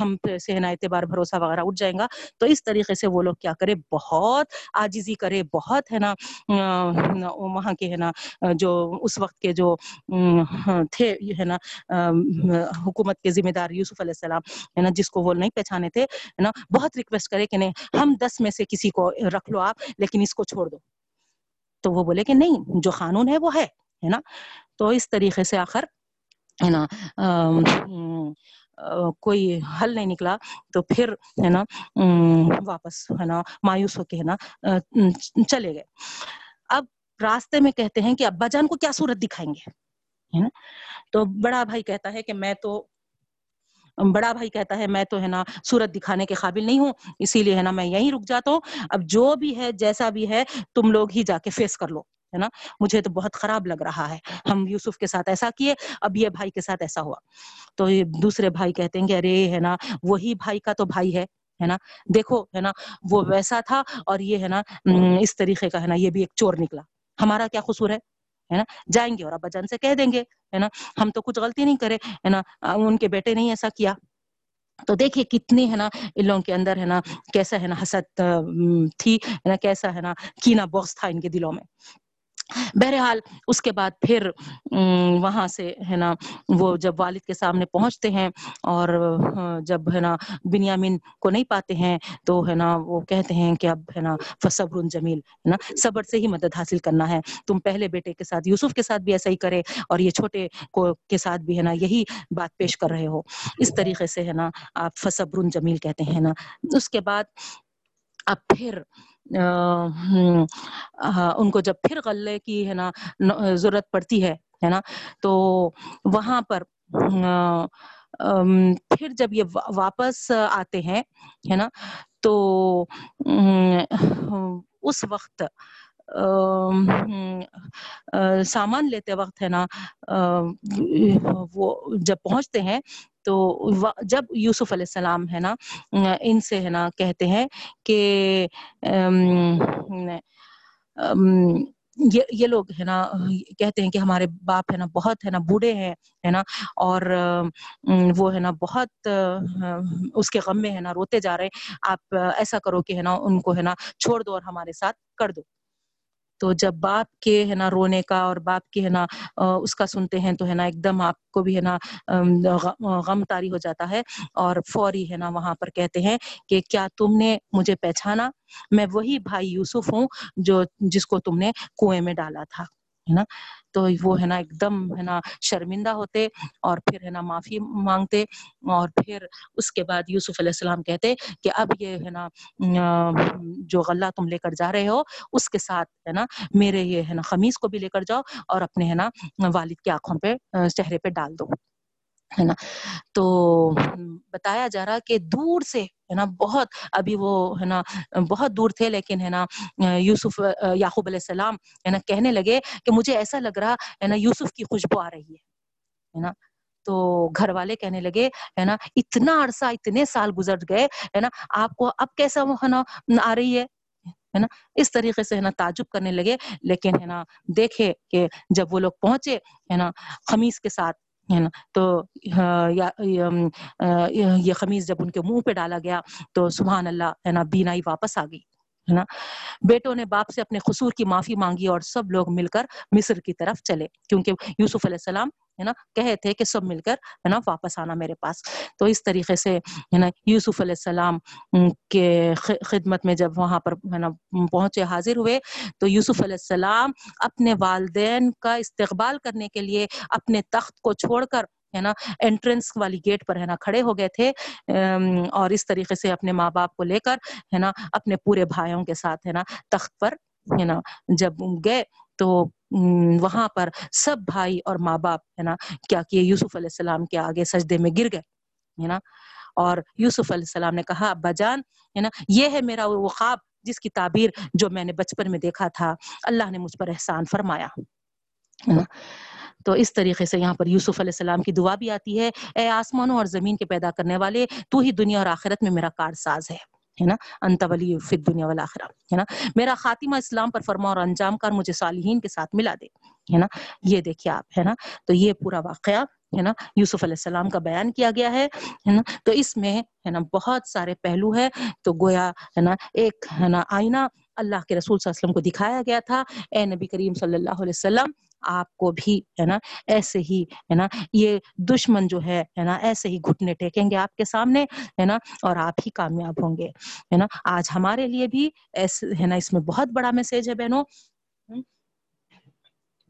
ہم سے ہے نا اعتبار بھروسہ وغیرہ اٹھ جائیں گا۔ تو اس طریقے سے وہ لوگ کیا کرے، بہت آجزی کرے، بہت ہے نا وہاں کے ہے نا جو اس وقت کے جو ہاں، تھے ہے نا حکومت کے ذمہ دار یوسف علیہ السلام، ہے نا، جس کو وہ نہیں پہچانے تھے، ہے نا، بہت ریکویسٹ کرے کہ نہیں، ہم دس میں سے کسی کو رکھ لو آپ، لیکن اس کو چھوڑ دو۔ تو وہ بولے کہ نہیں، جو قانون ہے وہ ہے نا؟ تو اس طریقے سے آخر، ہے نا کوئی حل نہیں نکلا۔ تو پھر، ہے نا واپس، ہے نا، مایوس ہو کے، ہے نا چلے گئے۔ اب راستے میں کہتے ہیں کہ ابا جان کو کیا صورت دکھائیں گے؟ ہے نا؟ تو بڑا بھائی کہتا ہے کہ میں تو بڑا بھائی کہتا ہے میں تو ہے نا صورت دکھانے کے قابل نہیں ہوں، اسی لیے ہے نا میں یہیں رک جاتا ہوں۔ اب جو بھی ہے، جیسا بھی ہے، تم لوگ ہی جا کے فیس کر لو، ہے نا؟ مجھے تو بہت خراب لگ رہا ہے۔ ہم یوسف کے ساتھ ایسا کیے، اب یہ بھائی کے ساتھ ایسا ہوا۔ تو یہ دوسرے بھائی کہتے ہیں کہ ارے ہے نا، وہی بھائی کا تو بھائی ہے ہے نا؟ دیکھو، ہے نا، وہ ویسا تھا اور یہ ہے نا اس طریقے کا ہے نا، یہ بھی ایک چور نکلا۔ ہمارا کیا قصور ہے؟ ہے نا؟ جائیں گے اور ابا جان سے کہہ دیں گے، ہے نا؟ ہم تو کچھ غلطی نہیں کرے، ہے نا؟ ان کے بیٹے نے ایسا کیا۔ تو دیکھیے کتنی، ہے نا ان لوگوں کے اندر، ہے نا، کیسا، ہے نا، حسد تھی، ہے نا، کیسا، ہے نا کینا بغض تھا ان کے دلوں میں۔ بہرحال اس کے بعد پھر وہاں سے، ہے نا، وہ جب والد کے سامنے پہنچتے ہیں اور جب، ہے نا، بنیامین کو نہیں پاتے ہیں تو، ہے نا، وہ کہتے ہیں کہ اب، ہے نا فصبر جمیل، ہے نا، صبر سے ہی مدد حاصل کرنا ہے۔ تم پہلے بیٹے کے ساتھ، یوسف کے ساتھ بھی ایسا ہی کرے اور یہ چھوٹے کو کے ساتھ بھی، ہے نا، یہی بات پیش کر رہے ہو۔ اس طریقے سے، ہے نا، آپ فصبر جمیل کہتے ہیں نا۔ اس کے بعد، اب پھر ان کو جب پھر غلے کی، ہے نا ضرورت پڑتی ہے ہے نا، تو وہاں پر پھر جب یہ واپس آتے ہیں، ہے نا، تو اس وقت سامان لیتے وقت ہے نا وہ جب پہنچتے ہیں تو جب یوسف علیہ السلام ہے نا، ان سے ہے نا کہتے ہیں کہ یہ یہ لوگ ہے نا، کہتے ہیں کہ ہمارے باپ ہے نا بہت ہے نا بوڑھے ہیں، ہے نا، اور وہ ہے نا بہت اس کے غم میں ہے نا، روتے جا رہے آپ ایسا کرو کہ ہے نا، ان کو ہے نا چھوڑ دو اور ہمارے ساتھ کر دو۔ تو جب باپ کے ہے نا رونے کا اور باپ کے ہے نا اس کا سنتے ہیں تو ہے نا ایک دم آپ کو بھی ہے نا غم تاری ہو جاتا ہے اور فوری ہے نا وہاں پر کہتے ہیں کہ کیا تم نے مجھے پہچانا؟ میں وہی بھائی یوسف ہوں جو، جس کو تم نے کنویں میں ڈالا تھا۔ ہے نا؟ تو وہ ہے نا ایک دم ہے نا شرمندہ ہوتے اور پھر ہے نا معافی مانگتے اور پھر اس کے بعد یوسف علیہ السلام کہتے کہ اب یہ ہے نا جو غلہ تم لے کر جا رہے ہو، اس کے ساتھ ہے نا میرے یہ ہے نا خمیز کو بھی لے کر جاؤ اور اپنے ہے نا والد کی آنکھوں پہ چہرے پہ ڈال دو۔ ہے نا تو بتایا جا رہا کہ دور سے ہے نا بہت ابھی وہ ہے نا بہت دور تھے لیکن ہے نا یوسف یعقوب علیہ السلام ہے نا کہنے لگے کہ مجھے ایسا لگ رہا ہے نا یوسف کی خوشبو آ رہی ہے نا تو گھر والے کہنے لگے ہے نا اتنا عرصہ اتنے سال گزر گئے ہے نا آپ کو اب کیسا وہ ہے نا آ رہی ہے ہے نا اس طریقے سے ہے نا تعجب کرنے لگے لیکن ہے نا دیکھے کہ جب وہ لوگ پہنچے ہے نا خمیز کے ساتھ ہے نا؟ تو یہ خمیز جب ان کے منہ پہ ڈالا گیا تو سبحان اللہ، ہے نا، بینائی واپس آ گئی، ہے نا؟ بیٹوں نے باپ سے اپنے قصور کی معافی مانگی اور سب لوگ مل کر مصر کی طرف چلے، کیونکہ یوسف علیہ السلام ہے نا، کہے تھے کہ سب مل کر ہے نا واپس آنا میرے پاس۔ تو اس طریقے سے ہے نا یوسف علیہ السلام کے خدمت میں جب وہاں پر ہے نا پہنچے، حاضر ہوئے، تو یوسف علیہ السلام اپنے والدین کا استقبال کرنے کے لیے اپنے تخت کو چھوڑ کر ہے نا انٹرنس والی گیٹ پر ہے نا کھڑے ہو گئے تھے۔ اور اس طریقے سے اپنے ماں باپ کو لے کر ہے نا اپنے پورے بھائیوں کے ساتھ ہے نا تخت پر ہے نا جب گئے، تو وہاں پر سب بھائی اور ماں باپ ہے نا کیا کیے یوسف علیہ السلام کے آگے سجدے میں گر گئے ہے نا۔ اور یوسف علیہ السلام نے کہا ابا جان ہے نا یہ ہے میرا وہ خواب جس کی تعبیر جو میں نے بچپن میں دیکھا تھا اللہ نے مجھ پر احسان فرمایا ہے نا۔ تو اس طریقے سے یہاں پر یوسف علیہ السلام کی دعا بھی آتی ہے اے آسمانوں اور زمین کے پیدا کرنے والے تو ہی دنیا اور آخرت میں میرا کار ساز ہے۔ ہے نا؟ انت ولی فی دنیا والآخرہ ہے نا؟ میرا خاتمہ اسلام پر فرما اور انجام کر مجھے صالحین کے ساتھ ملا دے ہے نا؟ یہ دیکھیے آپ ہے نا؟ تو یہ پورا واقعہ ہے نا؟ یوسف علیہ السلام کا بیان کیا گیا ہے نا؟ تو اس میں ہے نا بہت سارے پہلو ہے تو گویا ہے نا ایک ہے نا آئینہ اللہ کے رسول صلی اللہ علیہ وسلم کو دکھایا گیا تھا۔ اے نبی کریم صلی اللہ علیہ وسلم آپ کو بھی ہے نا ایسے ہی ہے نا یہ دشمن جو ہے نا ایسے ہی گھٹنے ٹیکیں گے آپ کے سامنے ہے نا اور آپ ہی کامیاب ہوں گے ہے نا آج ہمارے لیے بھی ایسے ہے نا اس میں بہت بڑا میسج ہے بہنوں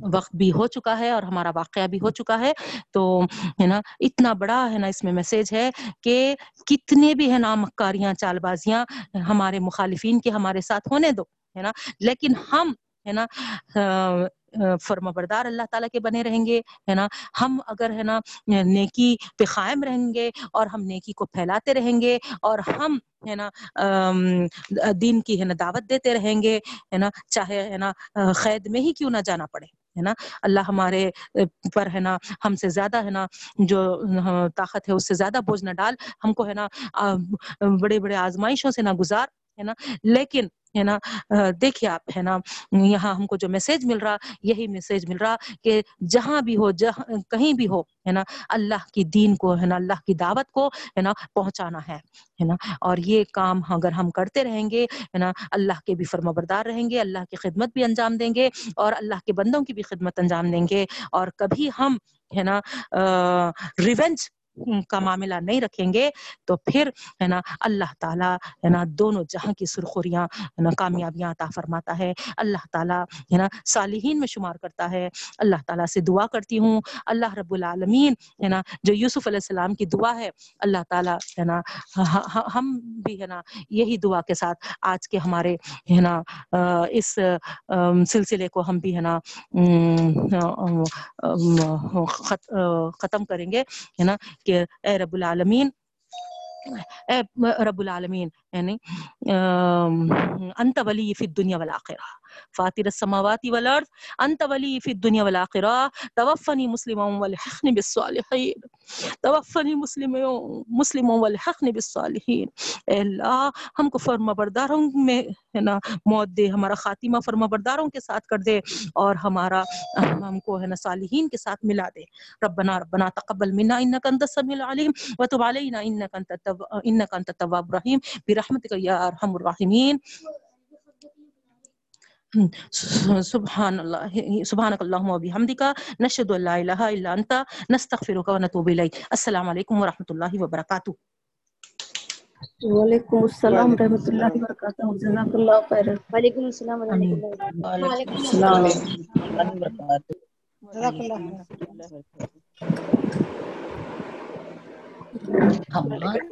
وقت بھی ہو چکا ہے اور ہمارا واقعہ بھی ہو چکا ہے تو ہے نا اتنا بڑا ہے نا اس میں میسج ہے کہ کتنے بھی ہے نا مکاریاں چال بازیاں ہمارے مخالفین کے ہمارے ساتھ ہونے دو ہے نا لیکن ہم ہے نا فرما بردار اللہ تعالیٰ کے بنے رہیں گے، ہے نا؟ ہم اگر، ہے نا، نیکی پہ قائم رہیں گے اور ہم نیکی کو پھیلاتے رہیں گے اور ہم، ہے نا دین کی، ہے نا، دعوت دیتے رہیں گے، ہے نا، چاہے، ہے نا قید میں ہی کیوں نہ جانا پڑے، ہے نا؟ اللہ ہمارے پر، ہے نا، ہم سے زیادہ، ہے نا، جو طاقت ہے، اس سے زیادہ بوجھ نہ ڈال، ہم کو، ہے نا بڑے بڑے آزمائشوں سے نہ گزار، ہے نا؟ لیکن ہے نا دیکھیے آپ، ہے نا، یہاں ہم کو جو میسج مل رہا، یہی میسج مل رہا کہ جہاں بھی ہو، جہاں، کہیں بھی ہو، ہے نا، اللہ کی دین کو، ہے نا، اللہ کی دعوت کو، ہے نا، پہنچانا ہے ہے نا، اور یہ کام اگر ہم کرتے رہیں گے، ہے نا، اللہ کے بھی فرما بردار رہیں گے، اللہ کی خدمت بھی انجام دیں گے، اور اللہ کے بندوں کی بھی خدمت انجام دیں گے، اور کبھی ہم، ہے نا ریونج کا معاملہ نہیں رکھیں گے، تو پھر ہے نا اللہ تعالیٰ ہے نا دونوں جہاں کی سرخوریاں کامیابیاں عطا فرماتا ہے۔ اللہ تعالیٰ ہے نا صالحین میں شمار کرتا ہے۔ اللہ تعالیٰ سے دعا کرتی ہوں۔ اللہ رب العالمین ہے نا جو یوسف علیہ السلام کی دعا ہے، اللہ تعالیٰ ہے نا ہم بھی ہے نا یہی دعا کے ساتھ آج کے ہمارے ہے نا اس سلسلے کو ہم بھی ہے نا ختم کریں گے۔ ہے نا کہ اے رب العالمین اے رب العالمین یعنی انت ولی فی الدنیا والآخرہ، فاطر السماوات والارض، انت ولی فی الدنیا والآخرہ، توفنی مسلما والحقنی بالصالحین، توفنی مسلما مسلما والحقنی بالصالحین۔ اے اللہ، ہم کو فرما برداروں میں، ہے نا، موت دے، ہمارا خاتمہ فرما برداروں کے ساتھ کر دے اور ہمارا، ہم کو، ہے نا، صالحین کے ساتھ ملا دے۔ ربنا ربنا، تقبل منا، انک انت السمیع العلیم، وتب علینا، انک انت انک انت التواب الرحیم۔ برحمتک یا ارحم الراحمین۔ سبحان اللہ سبحانک اللہم و بحمدک نشہد ان لا الہ الا انت نستغفرک و نتوب الیک۔ السلام علیکم ورحمۃ اللہ وبرکاتہ۔ وعلیکم السلام رحمۃ اللہ وبرکاتہ۔ جزاک اللہ خیر۔ وعلیکم السلام ورحمۃ وعلیکم السلام وبرکاتہ۔ جزاک اللہ خیر۔